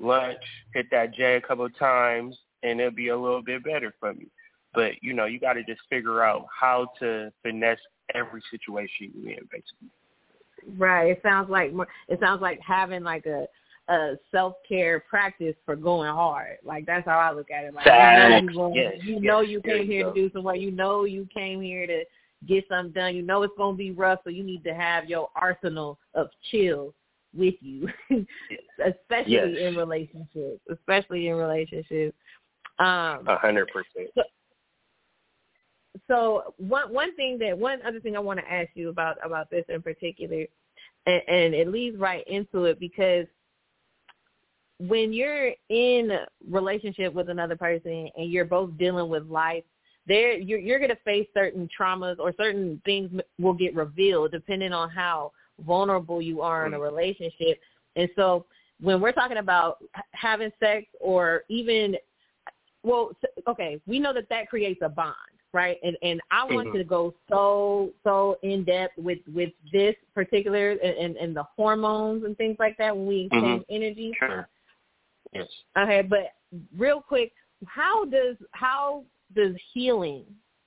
lunch, hit that J a couple of times, and it'll be a little bit better for me. But you know, you got to just figure out how to finesse every situation you're in, basically. Right. It sounds like more- it sounds like having like a a self care practice for going hard. Like that's how I look at it. Like you know you, going, Yes, you yes. you came here go. to do some work. You know you came here to get something done. You know it's gonna be rough, so you need to have your arsenal of chill with you, especially Yes. in relationships. Especially in relationships. Um, A hundred percent. so one one thing that one other thing I want to ask you about about this in particular, and, and it leads right into it because when you're in a relationship with another person and you're both dealing with life, there you're you're going to face certain traumas or certain things will get revealed depending on how vulnerable you are in a relationship. And so when we're talking about having sex or even well, okay, we know that that creates a bond, right? And and I mm-hmm. to go so so in depth with with this particular and and the hormones and things like that when we exchange mm-hmm. energy. Sure. Yes. Okay, but real quick, how does how does healing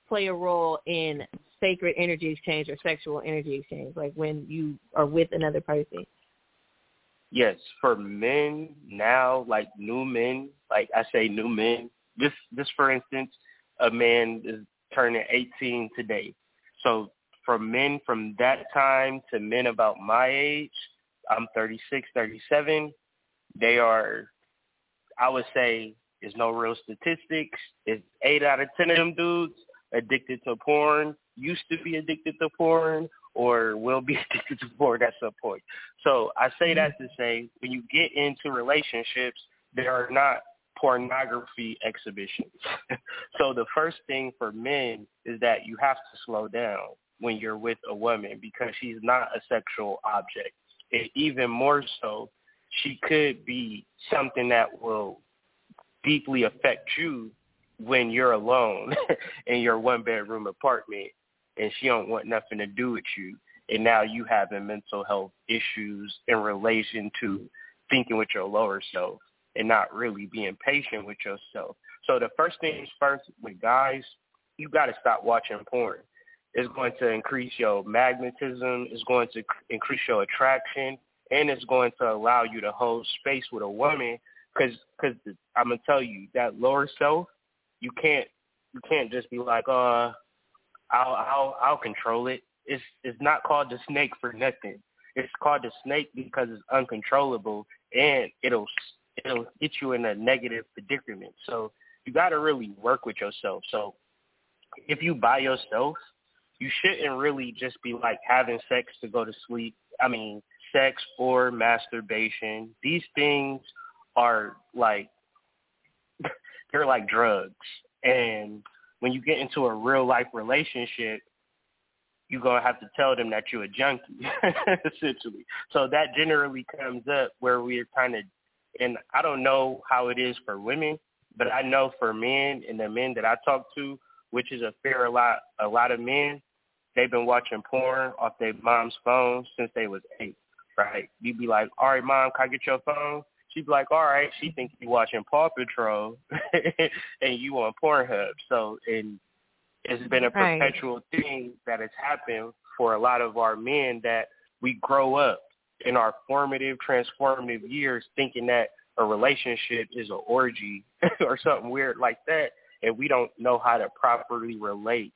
play a role in sacred energy exchange or sexual energy exchange, like when you are with another person? Yes, for men now, like new men, like I say new men, this this for instance, a man is turning 18 today. So for men from that time to men about my age, I'm 36, 37, they are, I would say, there's no real statistics. It's eight out of 10 of them dudes addicted to porn, used to be addicted to porn, or will be addicted to porn at some point. So I say that to say when you get into relationships, there are not pornography exhibitions. so the first thing for men is that you have to slow down when you're with a woman because she's not a sexual object. And even more so, she could be something that will deeply affect you when you're alone in your one bedroom apartment and she don't want nothing to do with you and now you having mental health issues in relation to thinking with your lower self and not really being patient with yourself. So the first thing is first with guys, you got to stop watching porn. It's going to increase your magnetism. It's going to increase your attraction, and it's going to allow you to hold space with a woman. Because, because I'm gonna tell you that lower self, you can't, you can't just be like, uh, I'll, I'll, I'll control it. It's, it's not called the snake for nothing. It's called the snake because it's uncontrollable and it'll it'll get you in a negative predicament. So you got to really work with yourself. So if you by yourself, you shouldn't really just be like having sex to go to sleep. I mean, sex or masturbation. These things are like they're like drugs. And when you get into a real life relationship, you're gonna have to tell them that you're a junkie, essentially. So that generally comes up where we're kind of and I don't know how it is for women, but I know for men and the men that I talk to, which is a fair lot, a lot of men, they've been watching porn off their mom's phone since they was eight, right? You'd be like, all right, mom, can I get your phone? She'd be like, all right. She thinks you watching Paw Patrol and you on Pornhub. So, and it's been a right. perpetual thing that has happened for a lot of our men that we grow up in our formative, transformative years thinking that a relationship is an orgy or something weird like that, and we don't know how to properly relate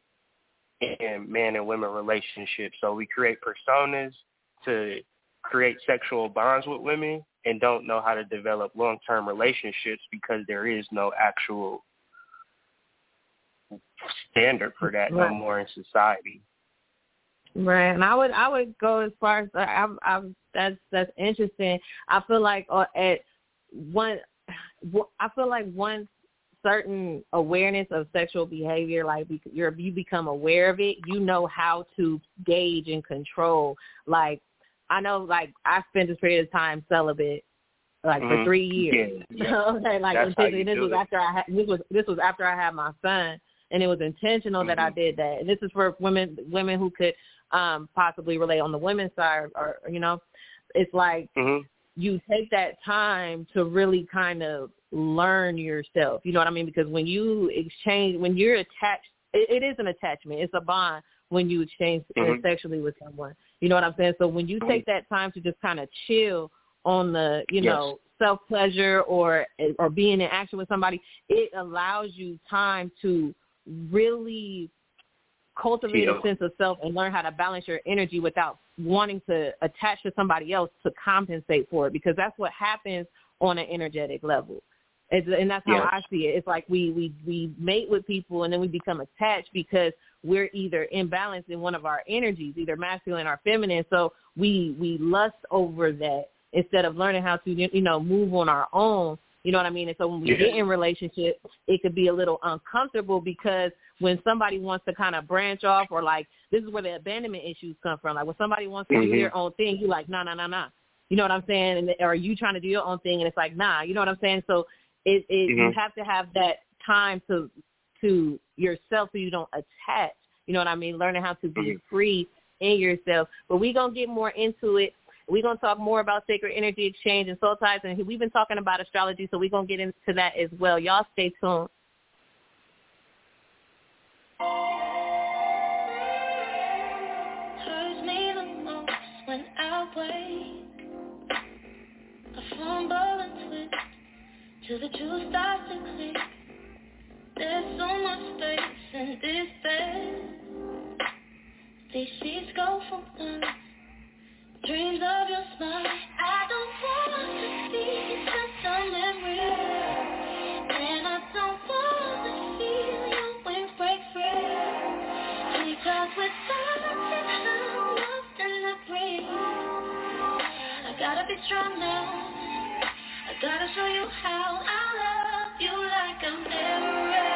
in man and women relationships. So we create personas to create sexual bonds with women and don't know how to develop long-term relationships because there is no actual standard for that right. no more in society. Right, and I would I would go as far as I, I, that's that's interesting. I feel like uh, at one, I feel like once certain awareness of sexual behavior, like you're you become aware of it, you know how to gauge and control. Like I know, like I spent this period of time celibate, like mm-hmm. for three years. Yeah, yeah. okay, like this was it. after I had this was this was after I had my son, and it was intentional mm-hmm. that I did that. And this is for women women who could um possibly relate on the women's side, or, or you know, it's like mm-hmm. you take that time to really kind of learn yourself. You know what I mean? Because when you exchange, when you're attached, it, it is an attachment. It's a bond when you exchange mm-hmm. sexually with someone. You know what I'm saying? So when you take that time to just kind of chill on the, you yes. know, self pleasure or or being in action with somebody, it allows you time to really cultivate Yeah. a sense of self and learn how to balance your energy without wanting to attach to somebody else to compensate for it because that's what happens on an energetic level. It's, and that's how Yes. I see it. It's like we, we, we mate with people and then we become attached because we're either imbalanced in one of our energies, either masculine or feminine. So we, we lust over that instead of learning how to, you know, move on our own. You know what I mean? And so when we Yeah. get in relationships, it could be a little uncomfortable because when somebody wants to kind of branch off or like this is where the abandonment issues come from. Like when somebody wants to do Mhm. their own thing, you're like, nah, nah, nah, nah. You know what I'm saying? And or you trying to do your own thing and it's like, nah, you know what I'm saying? So it, it you Mhm. have to have that time to to yourself so you don't attach. You know what I mean? Learning how to be mm-hmm. free in yourself. But we're going to get more into it. We're going to talk more about sacred energy exchange and soul ties. And we've been talking about astrology, so we're going to get into that as well. Y'all stay tuned. till the truth starts to click. There's so much space in this bed. These sheets go from us. Dreams of your smile. I don't want to see just a memory. And I don't want to feel your wings break free. Because without it, I'm lost in the breeze. I gotta be strong now. I gotta show you how I love you like I've never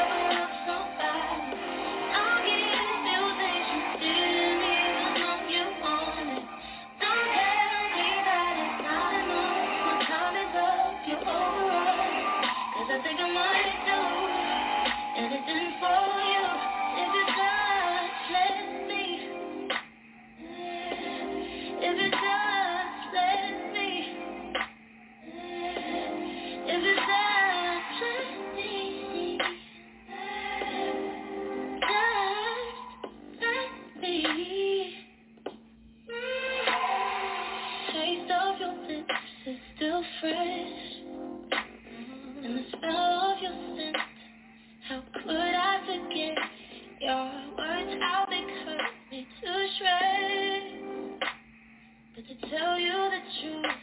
tell you the truth,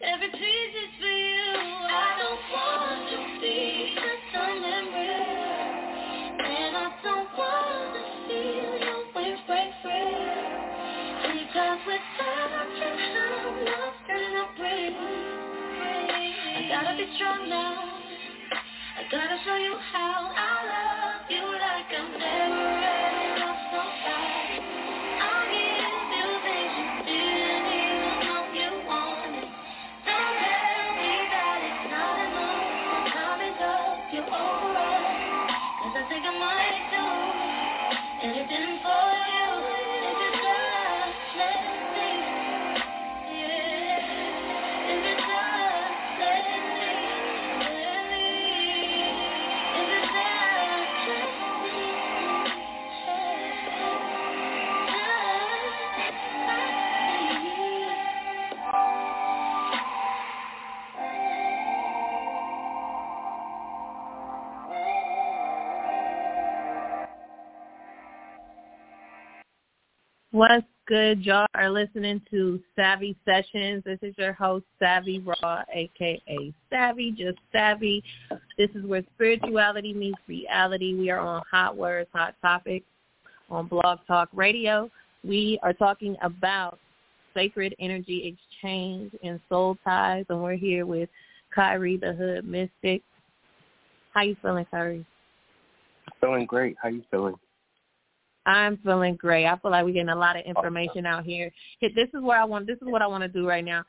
every piece is for you. I don't want to be just a memory. And I don't want to feel your wings break free. Because without you, I'm lost in the breeze. I gotta be strong now. I gotta show you how I love What's good? Y'all are listening to Savvy Sessions. This is your host, Savvy Raw, aka Savvy, just Savvy. This is where spirituality meets reality. We are on Hot Words, Hot Topics on Blog Talk Radio. We are talking about sacred energy exchange and soul ties, and we're here with Kyree, the Hood Mystic. How you feeling, Kyree? Feeling great. How you feeling? I'm feeling great. I feel like we're getting a lot of information out here. This is where I want. This is what I want to do right now.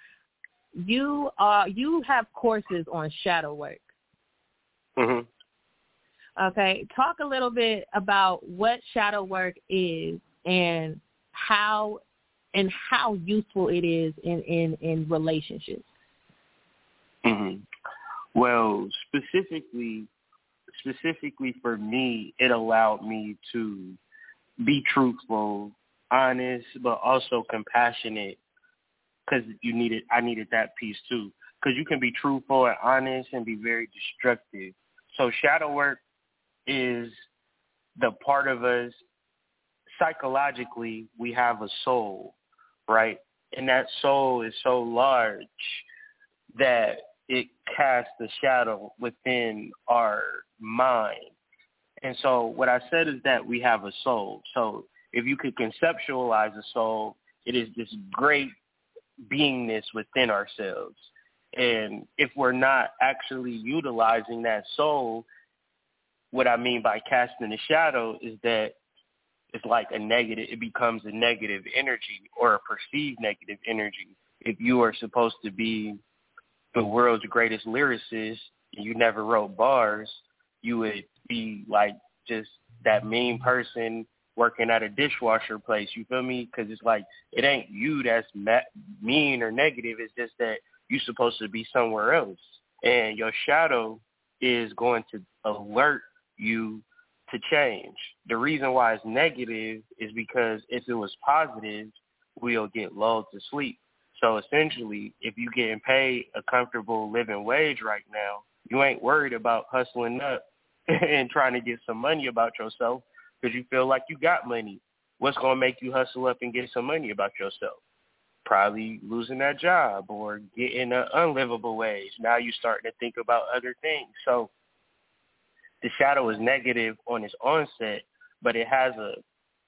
You are. You have courses on shadow work. Mhm. Okay, talk a little bit about what shadow work is and how and how useful it is in in in relationships. hmm Well, specifically, specifically for me, it allowed me to be truthful, honest, but also compassionate. Because you needed, I needed that piece too. Because you can be truthful and honest and be very destructive. So shadow work is the part of us psychologically we have a soul, right? And that soul is so large that it casts a shadow within our mind. And so what I said is that we have a soul. So if you could conceptualize a soul, it is this great beingness within ourselves. And if we're not actually utilizing that soul, what I mean by casting a shadow is that it's like a negative, it becomes a negative energy or a perceived negative energy. If you are supposed to be the world's greatest lyricist and you never wrote bars, you would be like just that mean person working at a dishwasher place. You feel me? Because it's like it ain't you that's ma- mean or negative. It's just that you're supposed to be somewhere else, and your shadow is going to alert you to change. The reason why it's negative is because if it was positive, we'll get lulled to sleep. So essentially, if you're getting paid a comfortable living wage right now, you ain't worried about hustling up and trying to get some money about yourself because you feel like you got money. What's going to make you hustle up and get some money about yourself? Probably losing that job or getting an unlivable wage. Now you're starting to think about other things. So the shadow is negative on its onset, but it has a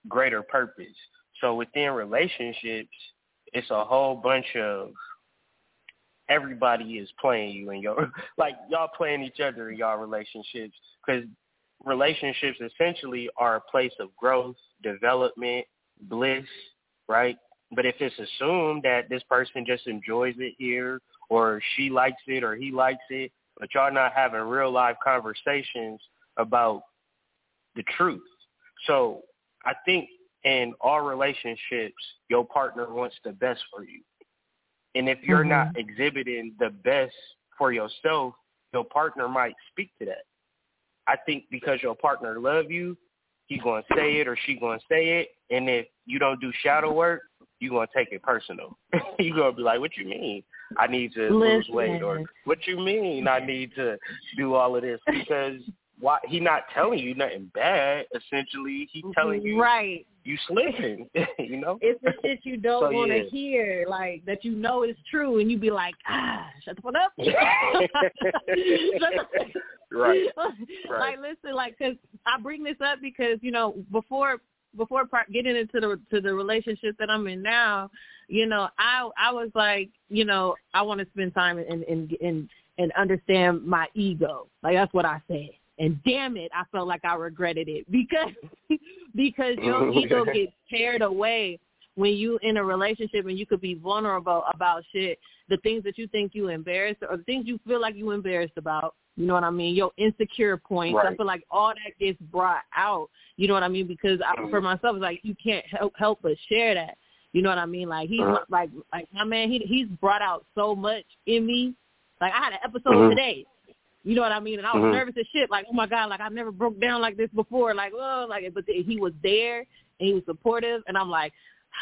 greater purpose. So within relationships, it's a whole bunch of everybody is playing you in your like y'all playing each other in y'all relationships because relationships essentially are a place of growth, development, bliss, right? But if it's assumed that this person just enjoys it here or she likes it or he likes it, but y'all not having real life conversations about the truth. So I think in all relationships, your partner wants the best for you. And if you're mm-hmm. not exhibiting the best for yourself, your partner might speak to that. I think because your partner love you, he's going to say it or she going to say it. And if you don't do shadow work, you're going to take it personal. you're going to be like, what you mean? I need to Listen. lose weight or what you mean I need to do all of this because why he not telling you nothing bad. Essentially, he telling you right. You slipping, you know. It's the shit you don't so, want to yeah. hear, like that you know is true, and you be like, ah, shut the fuck up. right. right. Like, listen, like, cause I bring this up because you know before before getting into the to the relationship that I'm in now, you know, I I was like, you know, I want to spend time and and and and understand my ego. Like that's what I said. And damn it, I felt like I regretted it because because your ego gets teared away when you in a relationship and you could be vulnerable about shit, the things that you think you embarrassed or the things you feel like you embarrassed about. You know what I mean? Your insecure points. Right. I feel like all that gets brought out. You know what I mean? Because I, for mm-hmm. myself, it's like you can't help help but share that. You know what I mean? Like he's uh-huh. like like my man. He he's brought out so much in me. Like I had an episode mm-hmm. today you know what I mean? And I was mm-hmm. nervous as shit. Like, oh my god, like I've never broke down like this before. Like, oh, like, but he was there and he was supportive, and I'm like,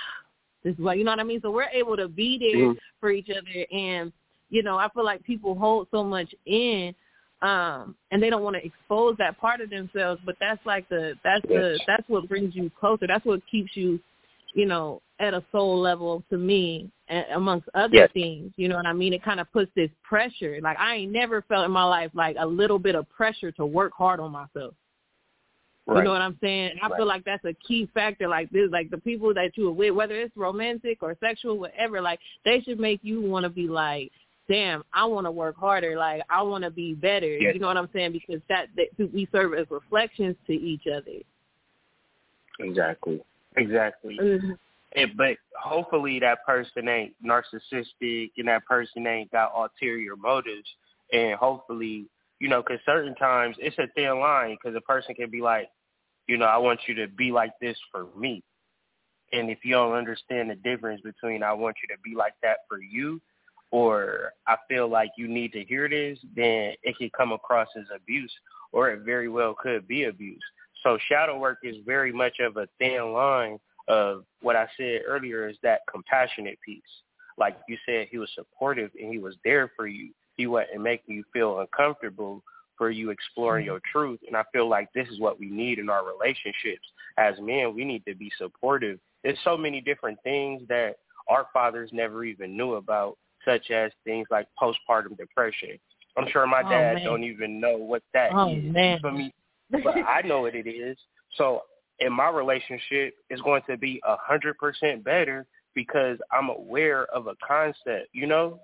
this is what you know what I mean. So we're able to be there mm-hmm. for each other, and you know, I feel like people hold so much in, um, and they don't want to expose that part of themselves. But that's like the that's the that's what brings you closer. That's what keeps you, you know, at a soul level to me and amongst other yes. things. You know what I mean? It kind of puts this pressure. Like I ain't never felt in my life like a little bit of pressure to work hard on myself. Right. You know what I'm saying? I right. feel like that's a key factor. Like this, like the people that you are with, whether it's romantic or sexual, whatever, like they should make you want to be like, damn, I want to work harder. Like I want to be better. Yes. You know what I'm saying? Because that, that we serve as reflections to each other. Exactly. Exactly. Mm-hmm. And, but hopefully that person ain't narcissistic and that person ain't got ulterior motives. And hopefully, you know, because certain times it's a thin line because a person can be like, you know, I want you to be like this for me. And if you don't understand the difference between I want you to be like that for you or I feel like you need to hear this, then it can come across as abuse or it very well could be abuse. So shadow work is very much of a thin line of what I said earlier is that compassionate piece. Like you said, he was supportive and he was there for you. He wasn't making you feel uncomfortable for you exploring mm-hmm. your truth. And I feel like this is what we need in our relationships. As men, we need to be supportive. There's so many different things that our fathers never even knew about, such as things like postpartum depression. I'm sure my oh, dad oh, don't even know what that oh, is. Man. For me, but I know what it is. So in my relationship is going to be a hundred percent better because I'm aware of a concept, you know,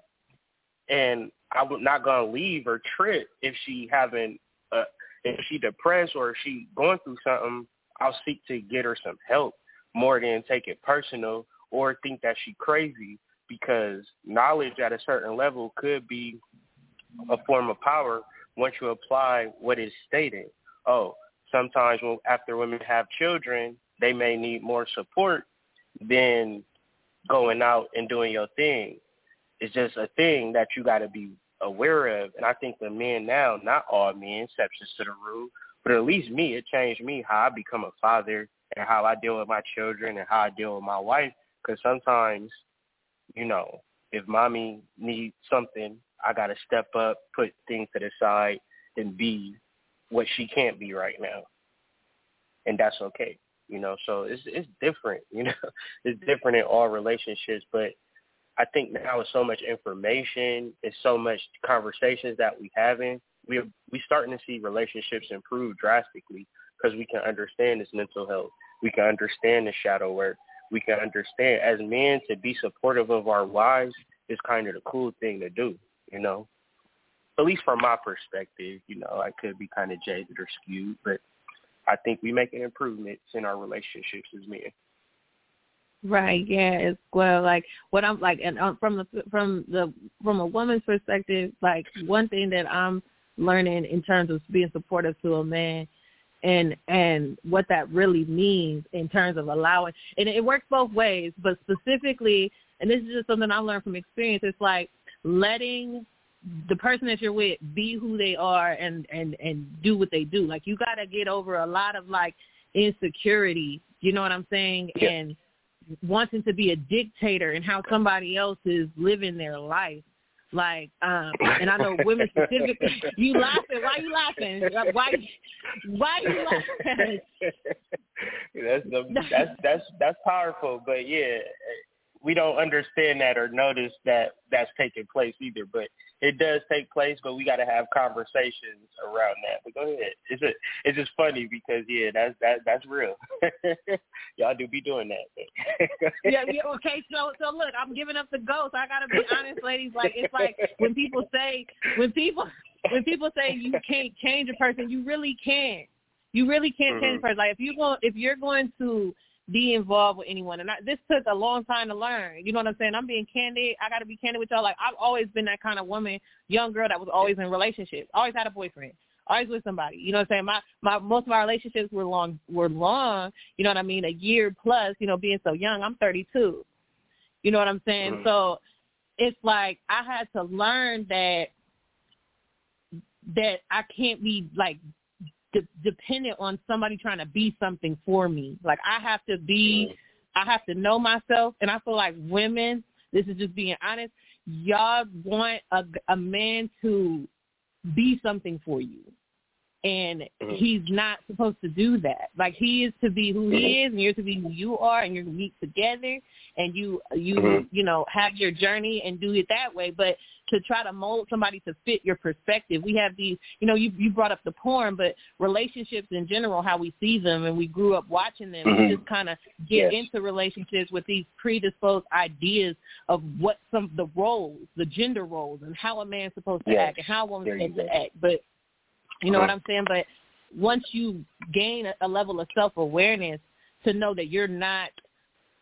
and I'm not gonna leave or trip if she having uh if she depressed or if she going through something. I'll seek to get her some help more than take it personal or think that she crazy because knowledge at a certain level could be a form of power once you apply what is stated. Oh, sometimes when after women have children, they may need more support than going out and doing your thing. It's just a thing that you got to be aware of. And I think the men now, not all men, exceptions to the rule, but at least me, it changed me how I become a father and how I deal with my children and how I deal with my wife. Because sometimes, you know, if mommy needs something, I got to step up, put things to the side, and be what she can't be right now. And that's okay, you know. So it's it's different, you know. It's different in all relationships, but I think now with so much information, and so much conversations that we having, we we starting to see relationships improve drastically because we can understand this mental health. We can understand the shadow work. We can understand as men to be supportive of our wives is kind of the cool thing to do, you know. At least from my perspective, you know, I could be kind of jaded or skewed, but I think we making improvements in our relationships as men. Right. Yeah. Well, like what I'm like, and um, from the from the from a woman's perspective, like one thing that I'm learning in terms of being supportive to a man, and and what that really means in terms of allowing, and it works both ways, but specifically, and this is just something I learned from experience. It's like letting the person that you're with be who they are and and and do what they do. Like you got to get over a lot of like insecurity. You know what I'm saying? Yeah. And wanting to be a dictator and how somebody else is living their life. Like, um, and I know women specifically. You laughing? Why you laughing? Why? Why you laughing? that's the, that's that's that's powerful, but yeah, we don't understand that or notice that that's taking place either. But it does take place, but we got to have conversations around that. But go ahead. It's a, it's just funny because yeah, that's that that's real. Y'all do be doing that. yeah, yeah. Okay, so so look, I'm giving up the ghost. I gotta be honest, ladies. Like it's like when people say when people when people say you can't change a person, you really can't. You really can't mm-hmm. change a person. Like if you go if you're going to be involved with anyone. And I, this took a long time to learn. You know what I'm saying? I'm being candid. I got to be candid with y'all. Like I've always been that kind of woman, young girl that was always in relationships. Always had a boyfriend. Always with somebody. You know what I'm saying? My my most of my relationships were long were long. You know what I mean? A year plus. You know, being so young. I'm 32. You know what I'm saying? Mm-hmm. So it's like I had to learn that that I can't be like de- dependent on somebody trying to be something for me. Like I have to be, I have to know myself, and I feel like women. This is just being honest. Y'all want a, a man to be something for you, and Mhm. he's not supposed to do that. Like he is to be who he is, and you're to be who you are, and you're to meet together, and you you Mhm. you know have your journey and do it that way. But to try to mold somebody to fit your perspective, we have these. You know, you you brought up the porn, but relationships in general, how we see them, and we grew up watching them. Mhm. We just kind of get Yes. into relationships with these predisposed ideas of what some the roles, the gender roles, and how a man's supposed to Yes. act and how a woman's supposed to act. But you know what. I'm saying? But once you gain a, a level of self awareness to know that you're not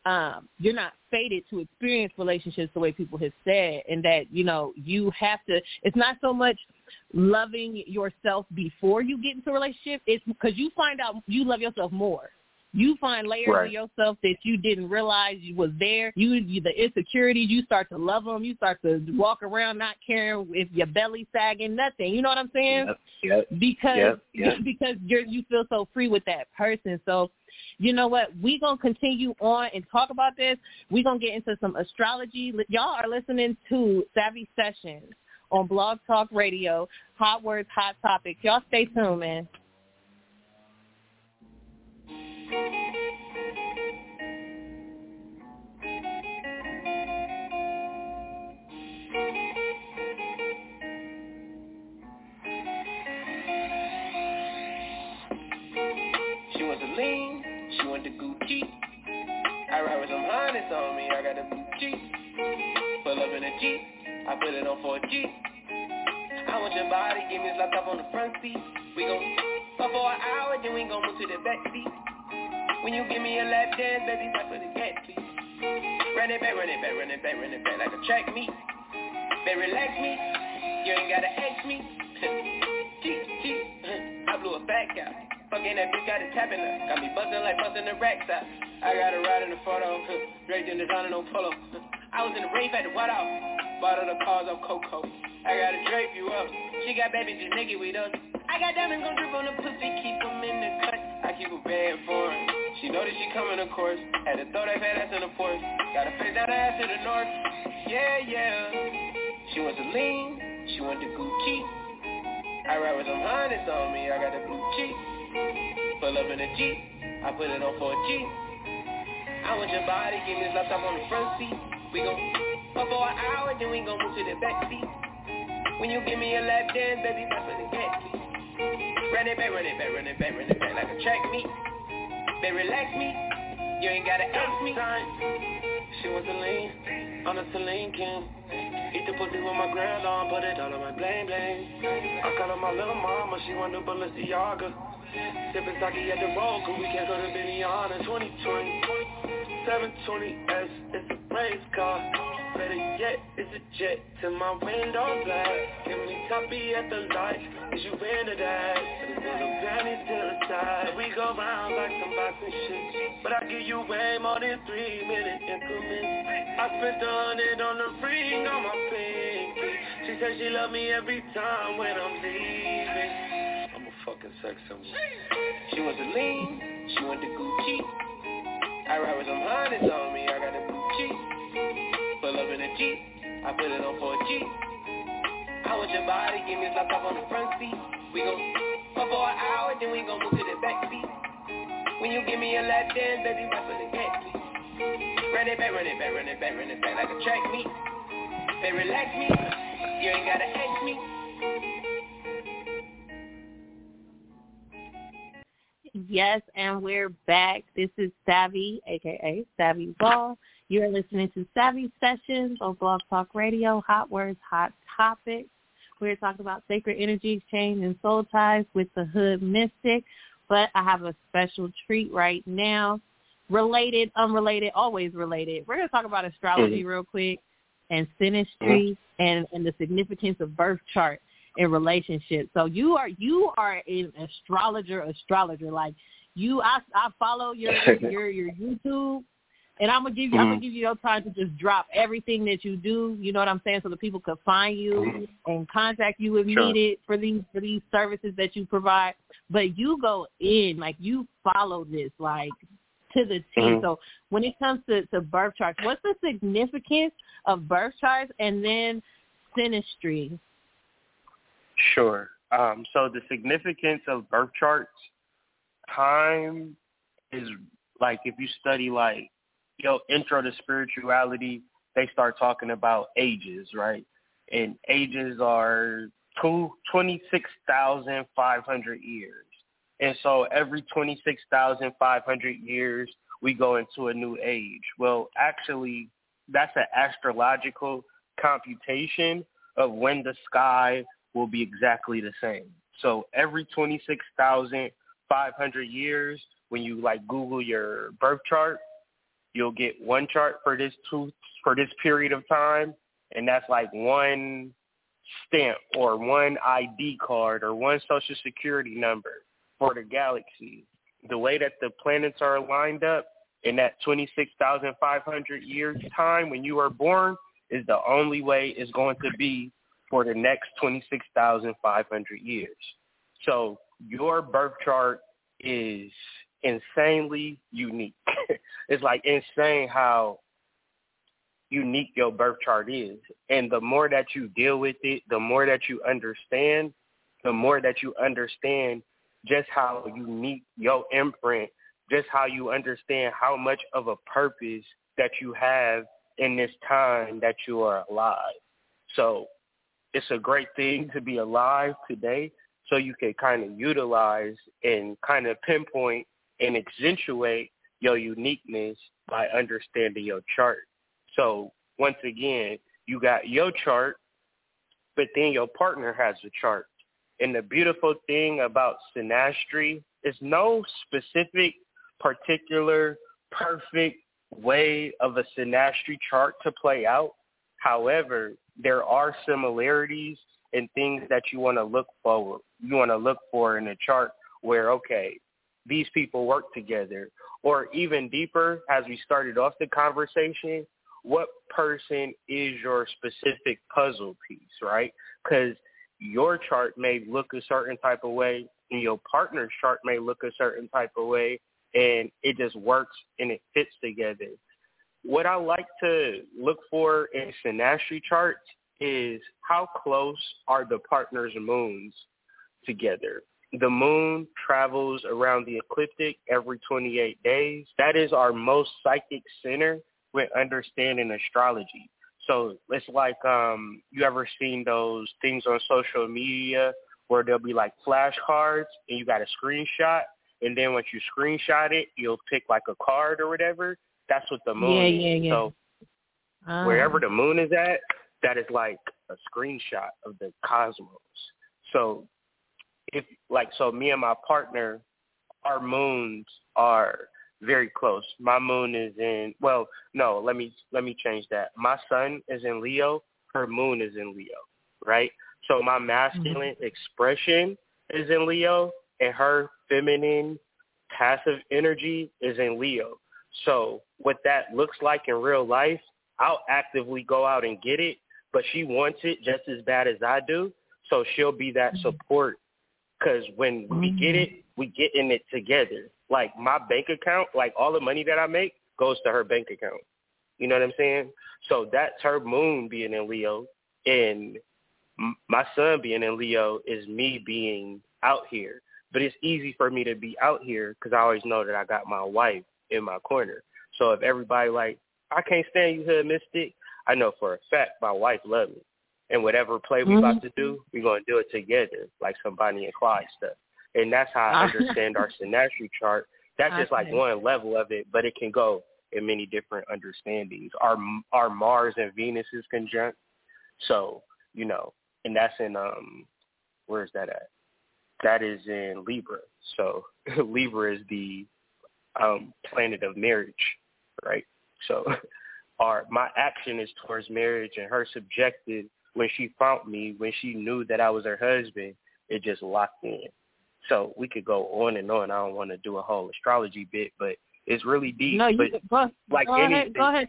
um you're not fated to experience relationships the way people have said and that, you know, you have to it's not so much loving yourself before you get into a relationship, it's because you find out you love yourself more. You find layers Right. of yourself that you didn't realize you was there. You, you the insecurities, you start to love them. You start to walk around not caring if your belly sagging, nothing. You know what I'm saying? Yep. Yep. because Yep, because you're you feel so free with that person. So, you know what? We gonna continue on and talk about this. We gonna get into some astrology. Y'all are listening to Savvy Sessions on Blog Talk Radio. Hot words, hot topics. Y'all stay tuned, man. The Gucci. I ride with some harness on me, I got a blue Jeep. Pull up in a Jeep, I put it on 4G. I want your body, give me this laptop on the front seat. We gon' fuck for an hour, then we gon' move to the back seat. When you give me a lap dance, baby, stop for the cat, please. Run it back, run it back, run it back, run it back like a track meet. Baby, relax me, you ain't gotta ask me. Jeep, Jeep, I blew a back out. Fucking that bitch got it tapping. Got me bustin' like bustin' the racks out. I got a ride in the photo. Draped in designer, no polo. I was in the rave at the White House. Bought all the cars off Coco. I gotta drape you up. She got babies just naked with us. I got diamonds gon' drip on the pussy, keep them in the cut. I keep a bad for her. She know that she coming, of course. Had to throw that fat ass in the porch. Gotta face that ass to the north. Yeah, yeah. She wants to lean. She want the Gucci. I ride with some hundreds on me. I got the blue cheek. Pull up in a Jeep. I put it on for a G. I want your body, give me this laptop on the front seat. We gon' fuck for an hour, then we gon' move to the back seat. When you give me a lap dance, baby, that's it gets. Run it back, run it back, run it back, run it back like a track meet. They relax me, you ain't gotta ask me. She wants a lean on a Celine King. Eat the pussy with my grand on, put it all on my bling bling. I call her my little mama, she want the Balenciaga. Sippin' sake at the road, cause we can't go to Benihana 2020. 720S, it's a race car. Better yet, it's a jet to my window glass. Give me toppy at the light, is you into that? Little panties to the side. We go round like some boxing shit. But I give you way more than three minute increments. I spent a hundred on the ring on my pinky. She said she love me every time when I'm leaving. I'm a fucking sex symbol. She wants to lean, she want the Gucci. I ride with some hundreds on me, I got a. Pull up in a Jeep, I put it on for a want your body, give me some top on the front seat. We gon' fuck for an hour, then we gon' move to the back seat. When you give me a lap dance, baby, right for the cat seat. Run it back, run it back, run it back, run it back like a track meet. They relax me, you ain't gotta ask me. Yes, and we're back. This is Savvy, aka Savvy Ball. You're listening to Savvy Sessions on Blog Talk Radio, Hot Words, Hot Topics. We're talking about sacred energy exchange and soul ties with the Hood Mystic. But I have a special treat right now. Related, unrelated, always related. We're going to talk about astrology mm-hmm. real quick and synastry mm-hmm. and, and the significance of birth chart in relationships. So you are you are an astrologer, astrologer. Like you, I I follow your your your YouTube, and I'm gonna give you mm-hmm. I'm gonna give you your time to just drop everything that you do. You know what I'm saying, so that people could find you mm-hmm. and contact you if sure. needed for these for these services that you provide. But you go in like you follow this like to the T. Mm-hmm. So when it comes to, to birth charts, what's the significance of birth charts and then synastry? Sure. Um, so the significance of birth charts, time is like if you study like you know intro to spirituality, they start talking about ages, right? And ages are two twenty six thousand five hundred years. And so every 26,500 years, we go into a new age. Well, actually, that's an astrological computation of when the sky will be exactly the same. So every 26,500 years, when you like Google your birth chart, you'll get one chart for this two for this period of time, and that's like one stamp or one ID card or one social security number for the galaxy. The way that the planets are lined up in that 26,500 years time when you are born is the only way it's going to be for the next 26,500 years. So your birth chart is insanely unique. it's like insane how unique your birth chart is. And the more that you deal with it, the more that you understand, the more that you understand just how unique your imprint, just how you understand how much of a purpose that you have in this time that you are alive. So it's a great thing to be alive today so you can kind of utilize and kind of pinpoint and accentuate your uniqueness by understanding your chart. So once again, you got your chart, but then your partner has a chart. And the beautiful thing about synastry is no specific, particular, perfect way of a synastry chart to play out. However, there are similarities and things that you want to look forward, you want to look for in a chart where okay, these people work together, or even deeper, as we started off the conversation, what person is your specific puzzle piece, right? Because your chart may look a certain type of way, and your partner's chart may look a certain type of way, and it just works and it fits together. What I like to look for in synastry charts is how close are the partners' moons together. The moon travels around the ecliptic every 28 days. That is our most psychic center with understanding astrology. So it's like um you ever seen those things on social media where there'll be like flashcards and you got a screenshot and then once you screenshot it you'll pick like a card or whatever. That's what the moon yeah, is. Yeah, yeah. So uh. wherever the moon is at, that is like a screenshot of the cosmos. So if like so me and my partner, our moons are very close. My moon is in well, no, let me let me change that. My sun is in Leo, her moon is in Leo, right? So my masculine mm-hmm. expression is in Leo and her feminine passive energy is in Leo. So what that looks like in real life, I'll actively go out and get it, but she wants it just as bad as I do. So she'll be that mm-hmm. support because when we get it, we get in it together. Like my bank account, like all the money that I make goes to her bank account. You know what I'm saying? So that's her moon being in Leo, and my sun being in Leo is me being out here. But it's easy for me to be out here because I always know that I got my wife in my corner. So if everybody like, I can't stand you, hood mystic, I know for a fact my wife loves me and whatever play we mm-hmm. about to do, we're gonna do it together, like some Bonnie and Clyde stuff. And that's how I understand our synastry chart. That's just like one level of it, but it can go in many different understandings. Our our Mars and Venus is conjunct, so you know, and that's in um, where's that at? That is in Libra. So Libra is the um planet of marriage, right? So our my action is towards marriage, and her subjective when she found me, when she knew that I was her husband, it just locked in. So we could go on and on. I don't want to do a whole astrology bit, but it's really deep. No, you but go, like go anything, ahead. Go ahead.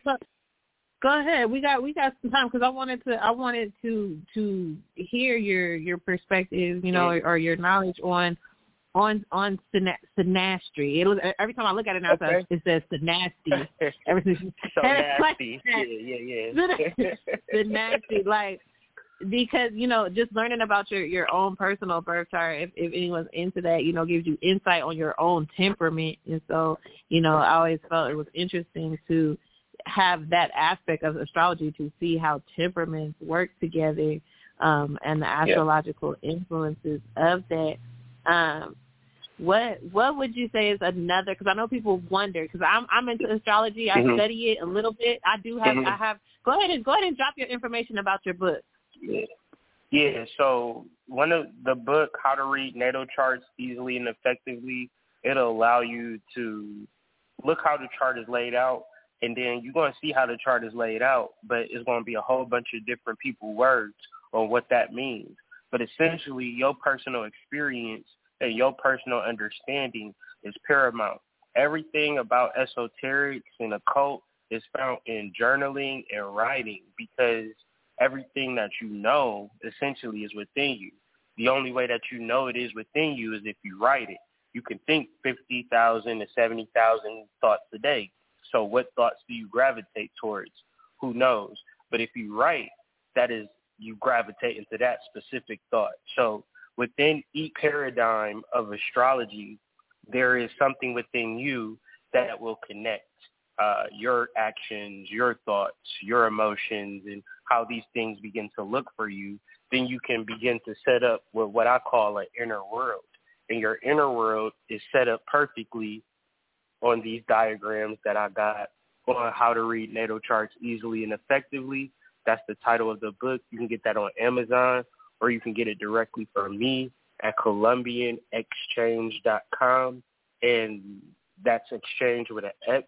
Go ahead. We got we got some time because I wanted to I wanted to to hear your your perspective, you know, mm-hmm. or, or your knowledge on on on synastry. It was every time I look at it now, okay. it says synasty. Everything so nasty. yeah, yeah, yeah. synasty, like because you know just learning about your your own personal birth chart if if anyone's into that you know gives you insight on your own temperament and so you know i always felt it was interesting to have that aspect of astrology to see how temperaments work together um and the astrological yeah. influences of that um what what would you say is another because i know people wonder because i'm i'm into astrology i mm-hmm. study it a little bit i do have mm-hmm. i have go ahead and go ahead and drop your information about your book yeah. Yeah, so one of the book, How to Read Natal Charts Easily and Effectively, it'll allow you to look how the chart is laid out, and then you're going to see how the chart is laid out, but it's going to be a whole bunch of different people words on what that means. But essentially, your personal experience and your personal understanding is paramount. Everything about esoterics and occult is found in journaling and writing because – everything that you know essentially is within you. The only way that you know it is within you is if you write it. You can think 50,000 to 70,000 thoughts a day. So what thoughts do you gravitate towards? Who knows? But if you write, that is you gravitate into that specific thought. So within each paradigm of astrology, there is something within you that will connect uh, your actions, your thoughts, your emotions, and how these things begin to look for you, then you can begin to set up what, what I call an inner world. And your inner world is set up perfectly on these diagrams that I got on how to read natal charts easily and effectively. That's the title of the book. You can get that on Amazon or you can get it directly from me at ColumbianExchange.com. And that's exchange with an X.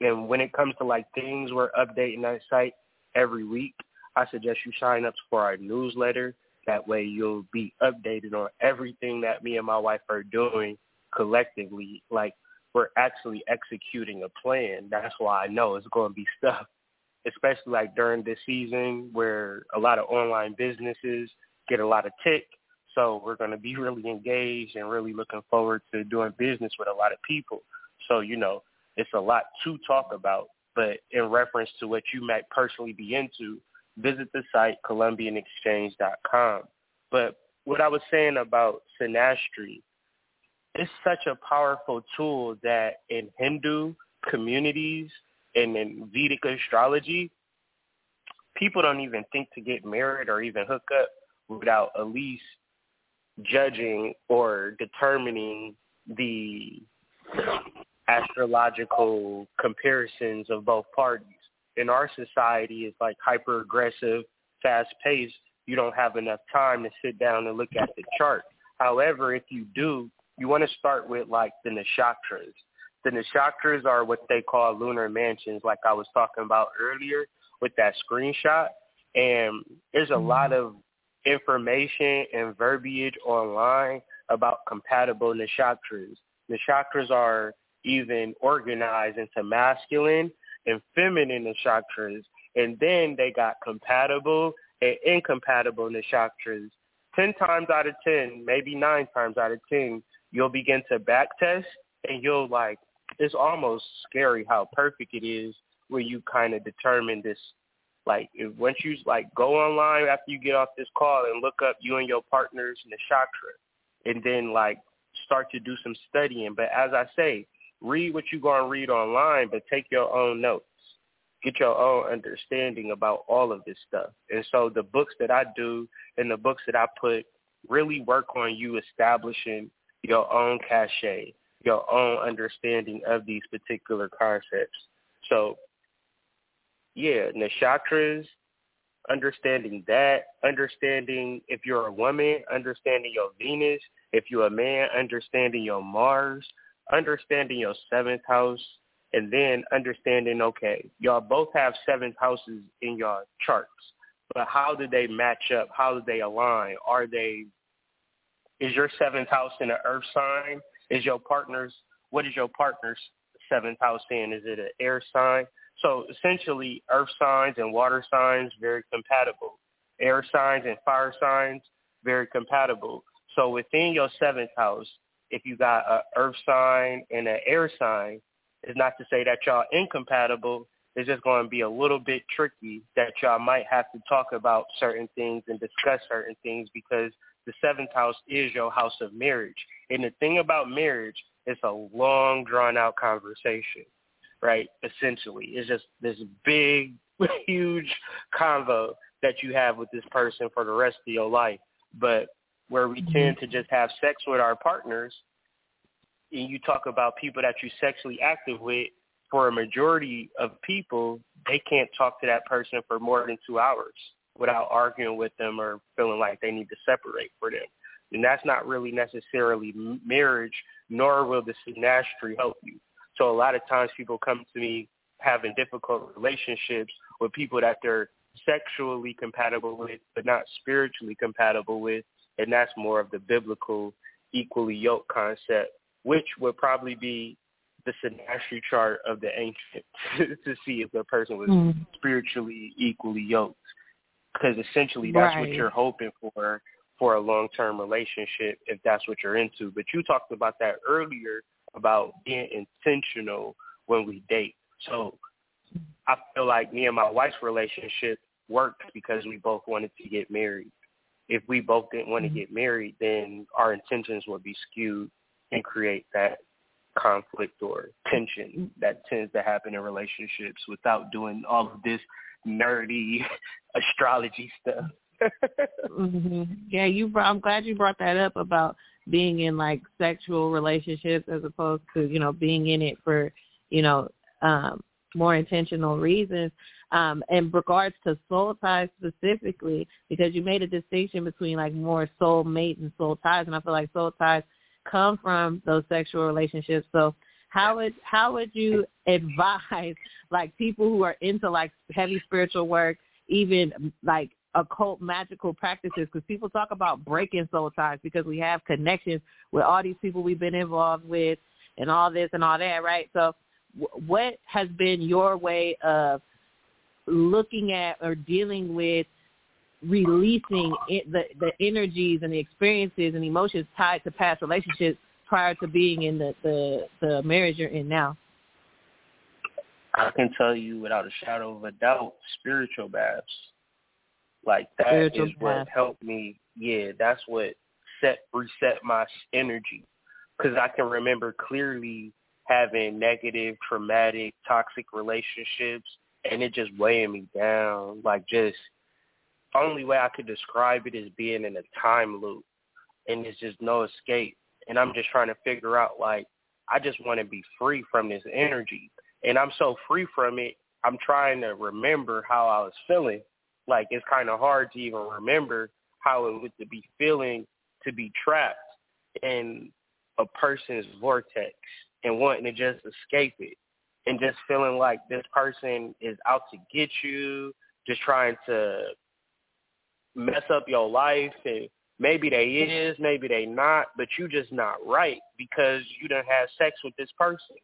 And when it comes to like things, we're updating that site every week. I suggest you sign up for our newsletter That way you'll be updated on everything that me and my wife are doing collectively. Like we're actually executing a plan. That's why I know it's going to be stuff, especially like during this season where a lot of online businesses get a lot of tick. So we're going to be really engaged and really looking forward to doing business with a lot of people. So, you know, it's a lot to talk about. But in reference to what you might personally be into, visit the site columbianexchange.com. But what I was saying about synastry, it's such a powerful tool that in Hindu communities and in Vedic astrology, people don't even think to get married or even hook up without at least judging or determining the astrological comparisons of both parties. In our society, it's like hyper aggressive, fast paced. You don't have enough time to sit down and look at the chart. However, if you do, you want to start with like the nakshatras. The nakshatras are what they call lunar mansions, like I was talking about earlier with that screenshot. And there's a lot mm-hmm. of information and verbiage online about compatible nakshatras. Nakshatras are even organized into masculine and feminine nakshatras. And then they got compatible and incompatible nakshatras. Ten times out of ten, maybe nine times out of ten, you'll begin to back test and you'll like it's almost scary how perfect it is where you kind of determine this like if once you like go online after you get off this call and look up you and your partner's nakshatra and then like start to do some studying. But as i say read what you're going to read online but take your own notes. Get your own understanding about all of this stuff. And so the books that i do and the books that i put really work on you establishing your own cachet, your own understanding of these particular concepts. So, yeah, nakshatras, understanding that, understanding if you're a woman, understanding your Venus, if you're a man, understanding your Mars, understanding your seventh house, and then understanding, okay, y'all both have seventh houses in your charts, but how do they match up? How do they align? Are they is your seventh house in an earth sign? Is your partner's, what is your partner's seventh house in? Is it an air sign? So essentially, earth signs and water signs, very compatible. Air signs and fire signs, very compatible. So within your seventh house, if you got an earth sign and an air sign, it's not to say that y'all incompatible. It's just going to be a little bit tricky that y'all might have to talk about certain things and discuss certain things because the seventh house is your house of marriage. And the thing about marriage, it's a long, drawn out conversation, right? Essentially, it's just this big, huge convo that you have with this person for the rest of your life. But where we mm-hmm. tend to just have sex with our partners, and you talk about people that you're sexually active with, for a majority of people, they can't talk to that person for more than two hours without arguing with them or feeling like they need to separate for them. And that's not really necessarily marriage, nor will the synastry help you. So a lot of times people come to me having difficult relationships with people that they're sexually compatible with, but not spiritually compatible with. And that's more of the biblical equally yoked concept, which would probably be the synastry chart of the ancient to see if the person was mm. spiritually equally yoked because essentially that's right. what you're hoping for for a long-term relationship if that's what you're into. But you talked about that earlier about being intentional when we date. So I feel like me and my wife's relationship worked because we both wanted to get married. If we both didn't want to mm-hmm. get married, then our intentions would be skewed and create that conflict or tension mm-hmm. that tends to happen in relationships without doing all of this nerdy astrology stuff. Mm-hmm. Yeah, you. Brought, I'm glad you brought that up about being in like sexual relationships as opposed to you know being in it for you know um more intentional reasons. Um, in regards to soul ties specifically, because you made a distinction between like more soul mate and soul ties, and I feel like soul ties come from those sexual relationships. So how would how would you advise like people who are into like heavy spiritual work, even like occult magical practices because people talk about breaking soul ties because we have connections with all these people we've been involved with and all this and all that, right? So w- what has been your way of looking at or dealing with releasing it, the the energies and the experiences and emotions tied to past relationships prior to being in the the, the marriage you're in now? I can tell you without a shadow of a doubt, spiritual baths. Like that spiritual is what helped me. Yeah, that's what set reset my energy because I can remember clearly having negative, traumatic, toxic relationships, and it just weighing me down. Like just only way I could describe it is being in a time loop, and there's just no escape. And I'm just trying to figure out like I just want to be free from this energy, and I'm so free from it. I'm trying to remember how I was feeling. Like it's kind of hard to even remember how it would be feeling to be trapped in a person's vortex and wanting to just escape it and just feeling like this person is out to get you, just trying to mess up your life and maybe they is, maybe they not, but you just not right because you don't have sex with this person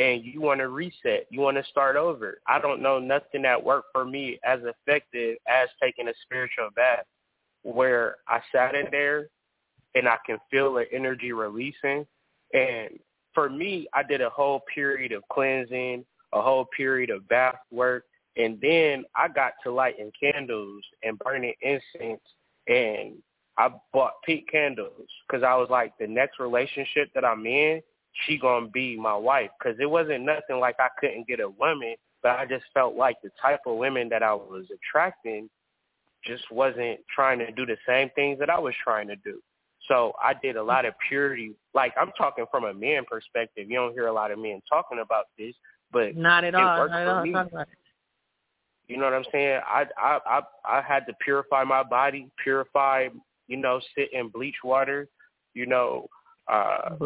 and you want to reset. You want to start over. I don't know nothing that worked for me as effective as taking a spiritual bath where I sat in there and I can feel the energy releasing. And for me, I did a whole period of cleansing, a whole period of bath work, and then I got to lighting candles and burning incense, and I bought pink candles because I was like, the next relationship that I'm in, she gonna be my wife. Because it wasn't nothing like I couldn't get a woman, but I just felt like the type of women that I was attracting just wasn't trying to do the same things that I was trying to do. So I did a lot of purity. Like I'm talking from a man perspective. You don't hear a lot of men talking about this, but not at all. Not at all. Me. You know what I'm saying? I I I I had to purify my body, purify, you know, sit in bleach water, you know, uh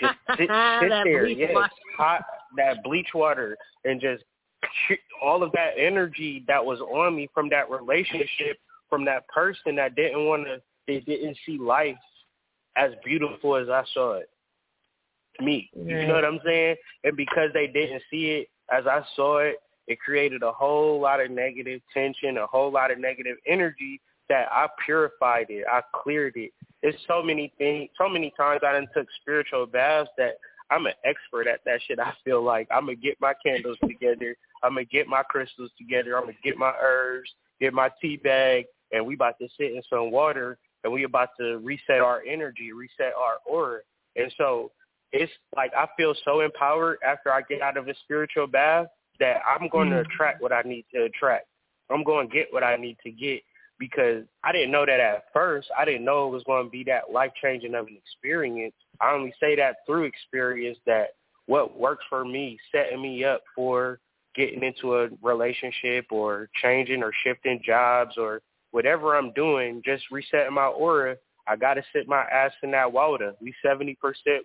just sit, sit there, yes, water. hot that bleach water and just all of that energy that was on me from that relationship, from that person that didn't want to they didn't see life as beautiful as I saw it. Me. You know what I'm saying? And because they didn't see it as I saw it, it created a whole lot of negative tension, a whole lot of negative energy that I purified it. I cleared it. There's so many things, so many times I done took spiritual baths that I'm an expert at that shit. I feel like I'm gonna get my candles together. I'm gonna get my crystals together. I'm gonna get my herbs, get my tea bag, and we about to sit in some water and we about to reset our energy, reset our aura. And so it's like I feel so empowered after I get out of a spiritual bath that I'm going mm-hmm. to attract what I need to attract. I'm going to get what I need to get because I didn't know that at first. I didn't know it was going to be that life changing of an experience. I only say that through experience that what works for me, setting me up for getting into a relationship or changing or shifting jobs or whatever I'm doing, just resetting my aura, I got to sit my ass in that water. We 70%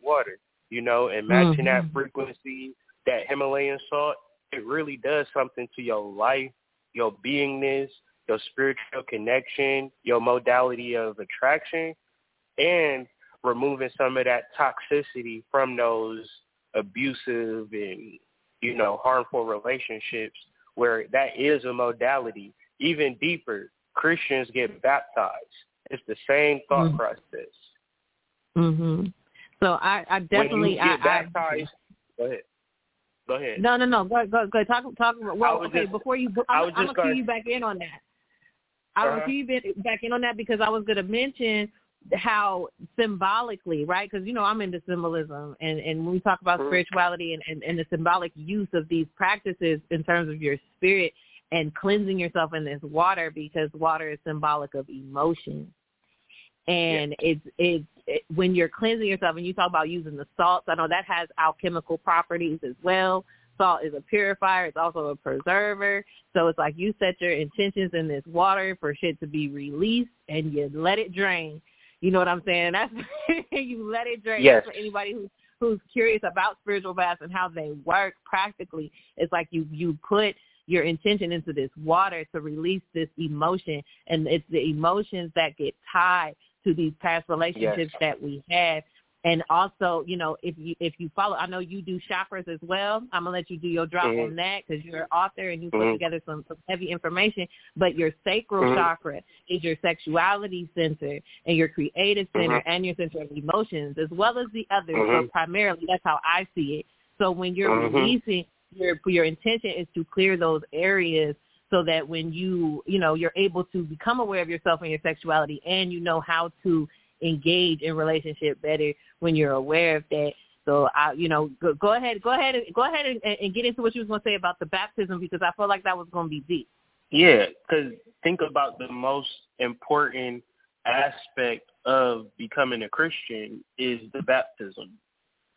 water, you know, and matching mm-hmm. that frequency, that Himalayan salt, it really does something to your life, your beingness, your spiritual connection, your modality of attraction, and removing some of that toxicity from those abusive and, you know, harmful relationships where that is a modality. Even deeper, Christians get baptized. It's the same thought mm-hmm. process. Mhm. So I, I definitely when you get I, baptized. I, go ahead. Go ahead. No, no, no. Go, go, go. Talk, talk. Well, okay. Just, before you, I'm, I'm gonna cue you back in on that. I'm uh-huh. cue you back in on that because I was gonna mention how symbolically, right? Because you know I'm into symbolism, and and when we talk about mm-hmm. spirituality and, and and the symbolic use of these practices in terms of your spirit, and cleansing yourself in this water because water is symbolic of emotion. And yeah. it's it's it, when you're cleansing yourself and you talk about using the salts, I know that has alchemical properties as well. Salt is a purifier. It's also a preserver. So it's like you set your intentions in this water for shit to be released and you let it drain. You know what I'm saying? That's you let it drain. Yes. for anybody who's who's curious about spiritual baths and how they work practically. It's like you you put your intention into this water to release this emotion. And it's the emotions that get tied to these past relationships yes. that we had and also, you know, if you if you follow, I know you do chakras as well. I'm gonna let you do your drop mm-hmm. on that because you're an author and you put mm-hmm. together some, some heavy information. But your sacral mm-hmm. chakra is your sexuality center and your creative center mm-hmm. and your center of emotions, as well as the others. But mm-hmm. primarily, that's how I see it. So when you're mm-hmm. releasing, your your intention is to clear those areas so that when you you know you're able to become aware of yourself and your sexuality and you know how to engage in relationship better when you're aware of that. So I, you know, go, go ahead, go ahead, go ahead and, and get into what you was going to say about the baptism because I felt like that was going to be deep. Yeah, because think about the most important aspect of becoming a Christian is the baptism.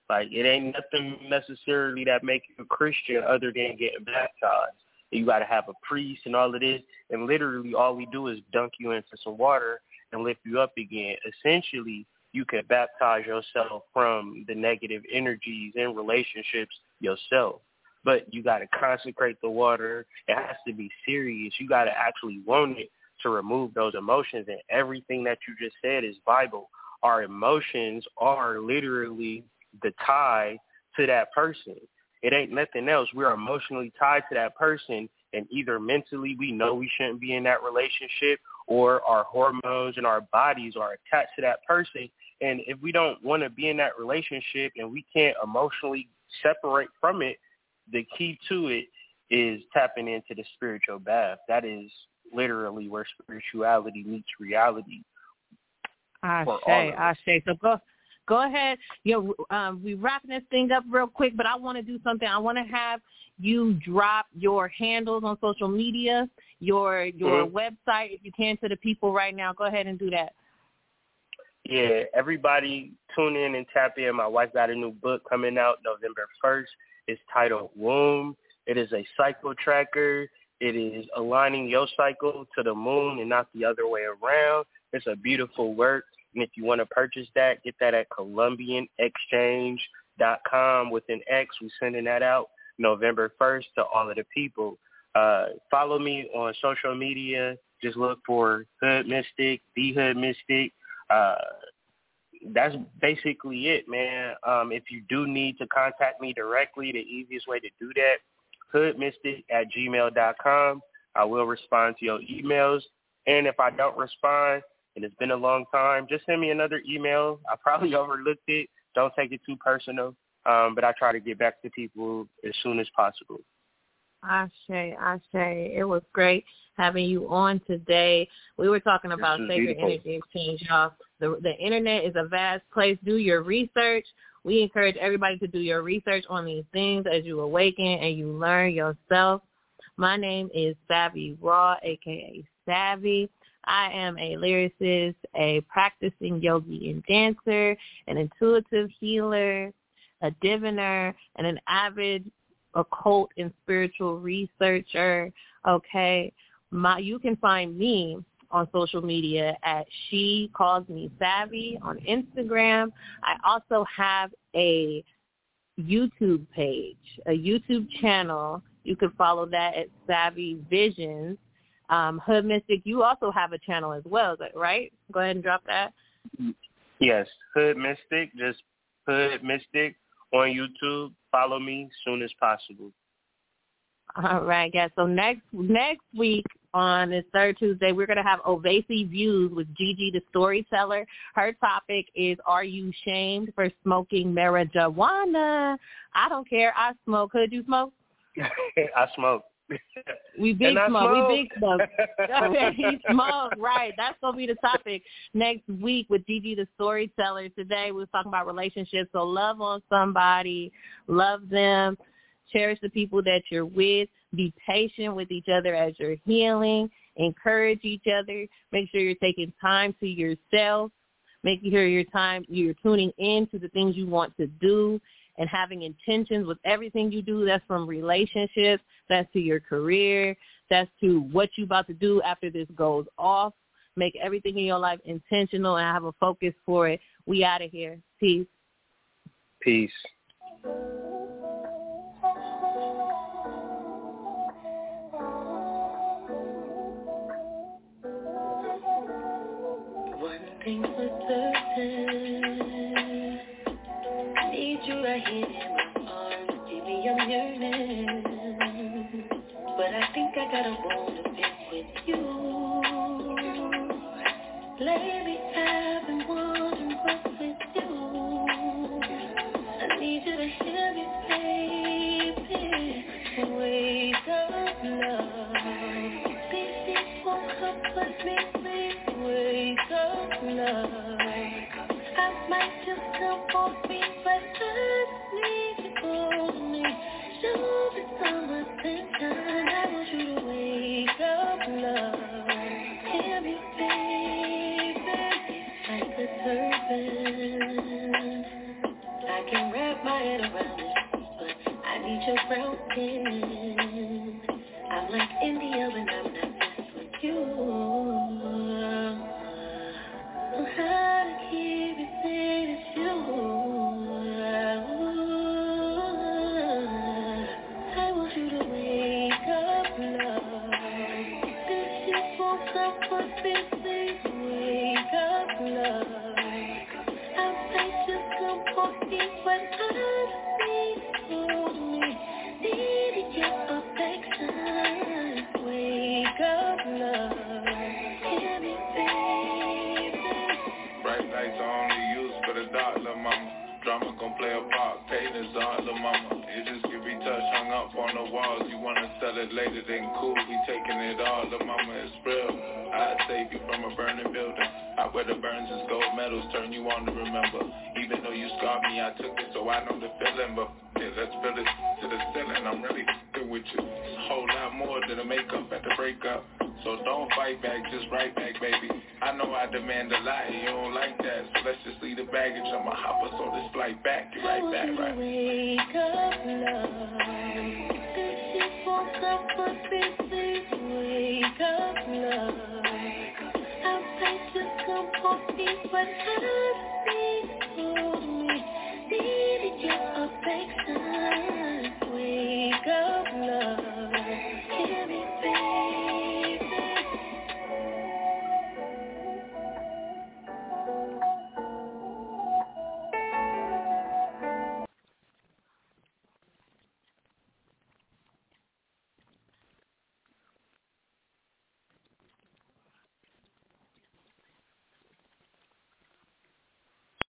Like it ain't nothing necessarily that make you a Christian other than getting baptized. You got to have a priest and all of this, and literally all we do is dunk you into some water and lift you up again. Essentially, you can baptize yourself from the negative energies in relationships yourself. But you got to consecrate the water. It has to be serious. You got to actually want it to remove those emotions. And everything that you just said is Bible. Our emotions are literally the tie to that person. It ain't nothing else. We're emotionally tied to that person. And either mentally we know we shouldn't be in that relationship or our hormones and our bodies are attached to that person. And if we don't want to be in that relationship and we can't emotionally separate from it, the key to it is tapping into the spiritual bath. That is literally where spirituality meets reality. I say, I say. So go go ahead. You know, um, we wrapping this thing up real quick, but I want to do something. I want to have you drop your handles on social media, your your mm-hmm. website, if you can, to the people right now. Go ahead and do that. Yeah, everybody tune in and tap in. My wife got a new book coming out November 1st. It's titled Womb. It is a cycle tracker. It is aligning your cycle to the moon and not the other way around. It's a beautiful work. And if you want to purchase that, get that at ColumbianExchange.com with an X. We're sending that out November 1st to all of the people. Uh, follow me on social media. Just look for Hood Mystic, The Hood Mystic. Uh, that's basically it, man. Um, if you do need to contact me directly, the easiest way to do that, hoodmystic at gmail.com. I will respond to your emails. And if I don't respond, and it's been a long time, just send me another email. I probably overlooked it. Don't take it too personal. Um, but I try to get back to people as soon as possible. Ashe, Ashe. It was great having you on today. We were talking about sacred beautiful. energy exchange, y'all. The, the internet is a vast place. Do your research. We encourage everybody to do your research on these things as you awaken and you learn yourself. My name is Savvy Raw, aka Savvy. I am a lyricist, a practicing yogi and dancer, an intuitive healer, a diviner, and an avid occult and spiritual researcher. Okay, my you can find me on social media at she calls me savvy on Instagram. I also have a YouTube page, a YouTube channel. You can follow that at Savvy Visions. Um, Hood Mystic, you also have a channel as well, right? Go ahead and drop that. Yes, Hood Mystic, just Hood Mystic on YouTube. Follow me soon as possible. All right, guys. So next next week on this third Tuesday, we're going to have Ovasi Views with Gigi the Storyteller. Her topic is Are You Shamed for Smoking Marijuana? I don't care. I smoke. Could you smoke? I smoke. We big smoke. We big smoke. he smoke. Right. That's gonna be the topic next week with Gigi the storyteller. Today we are talking about relationships. So love on somebody, love them, cherish the people that you're with, be patient with each other as you're healing, encourage each other, make sure you're taking time to yourself, Make sure your time you're tuning in to the things you want to do and having intentions with everything you do. That's from relationships, that's to your career, that's to what you about to do after this goes off. Make everything in your life intentional and have a focus for it. We out of here. Peace. Peace. One thing for certain need you right here in my arms. Baby, I'm yearning. But I think I gotta wanna be with you. Let me have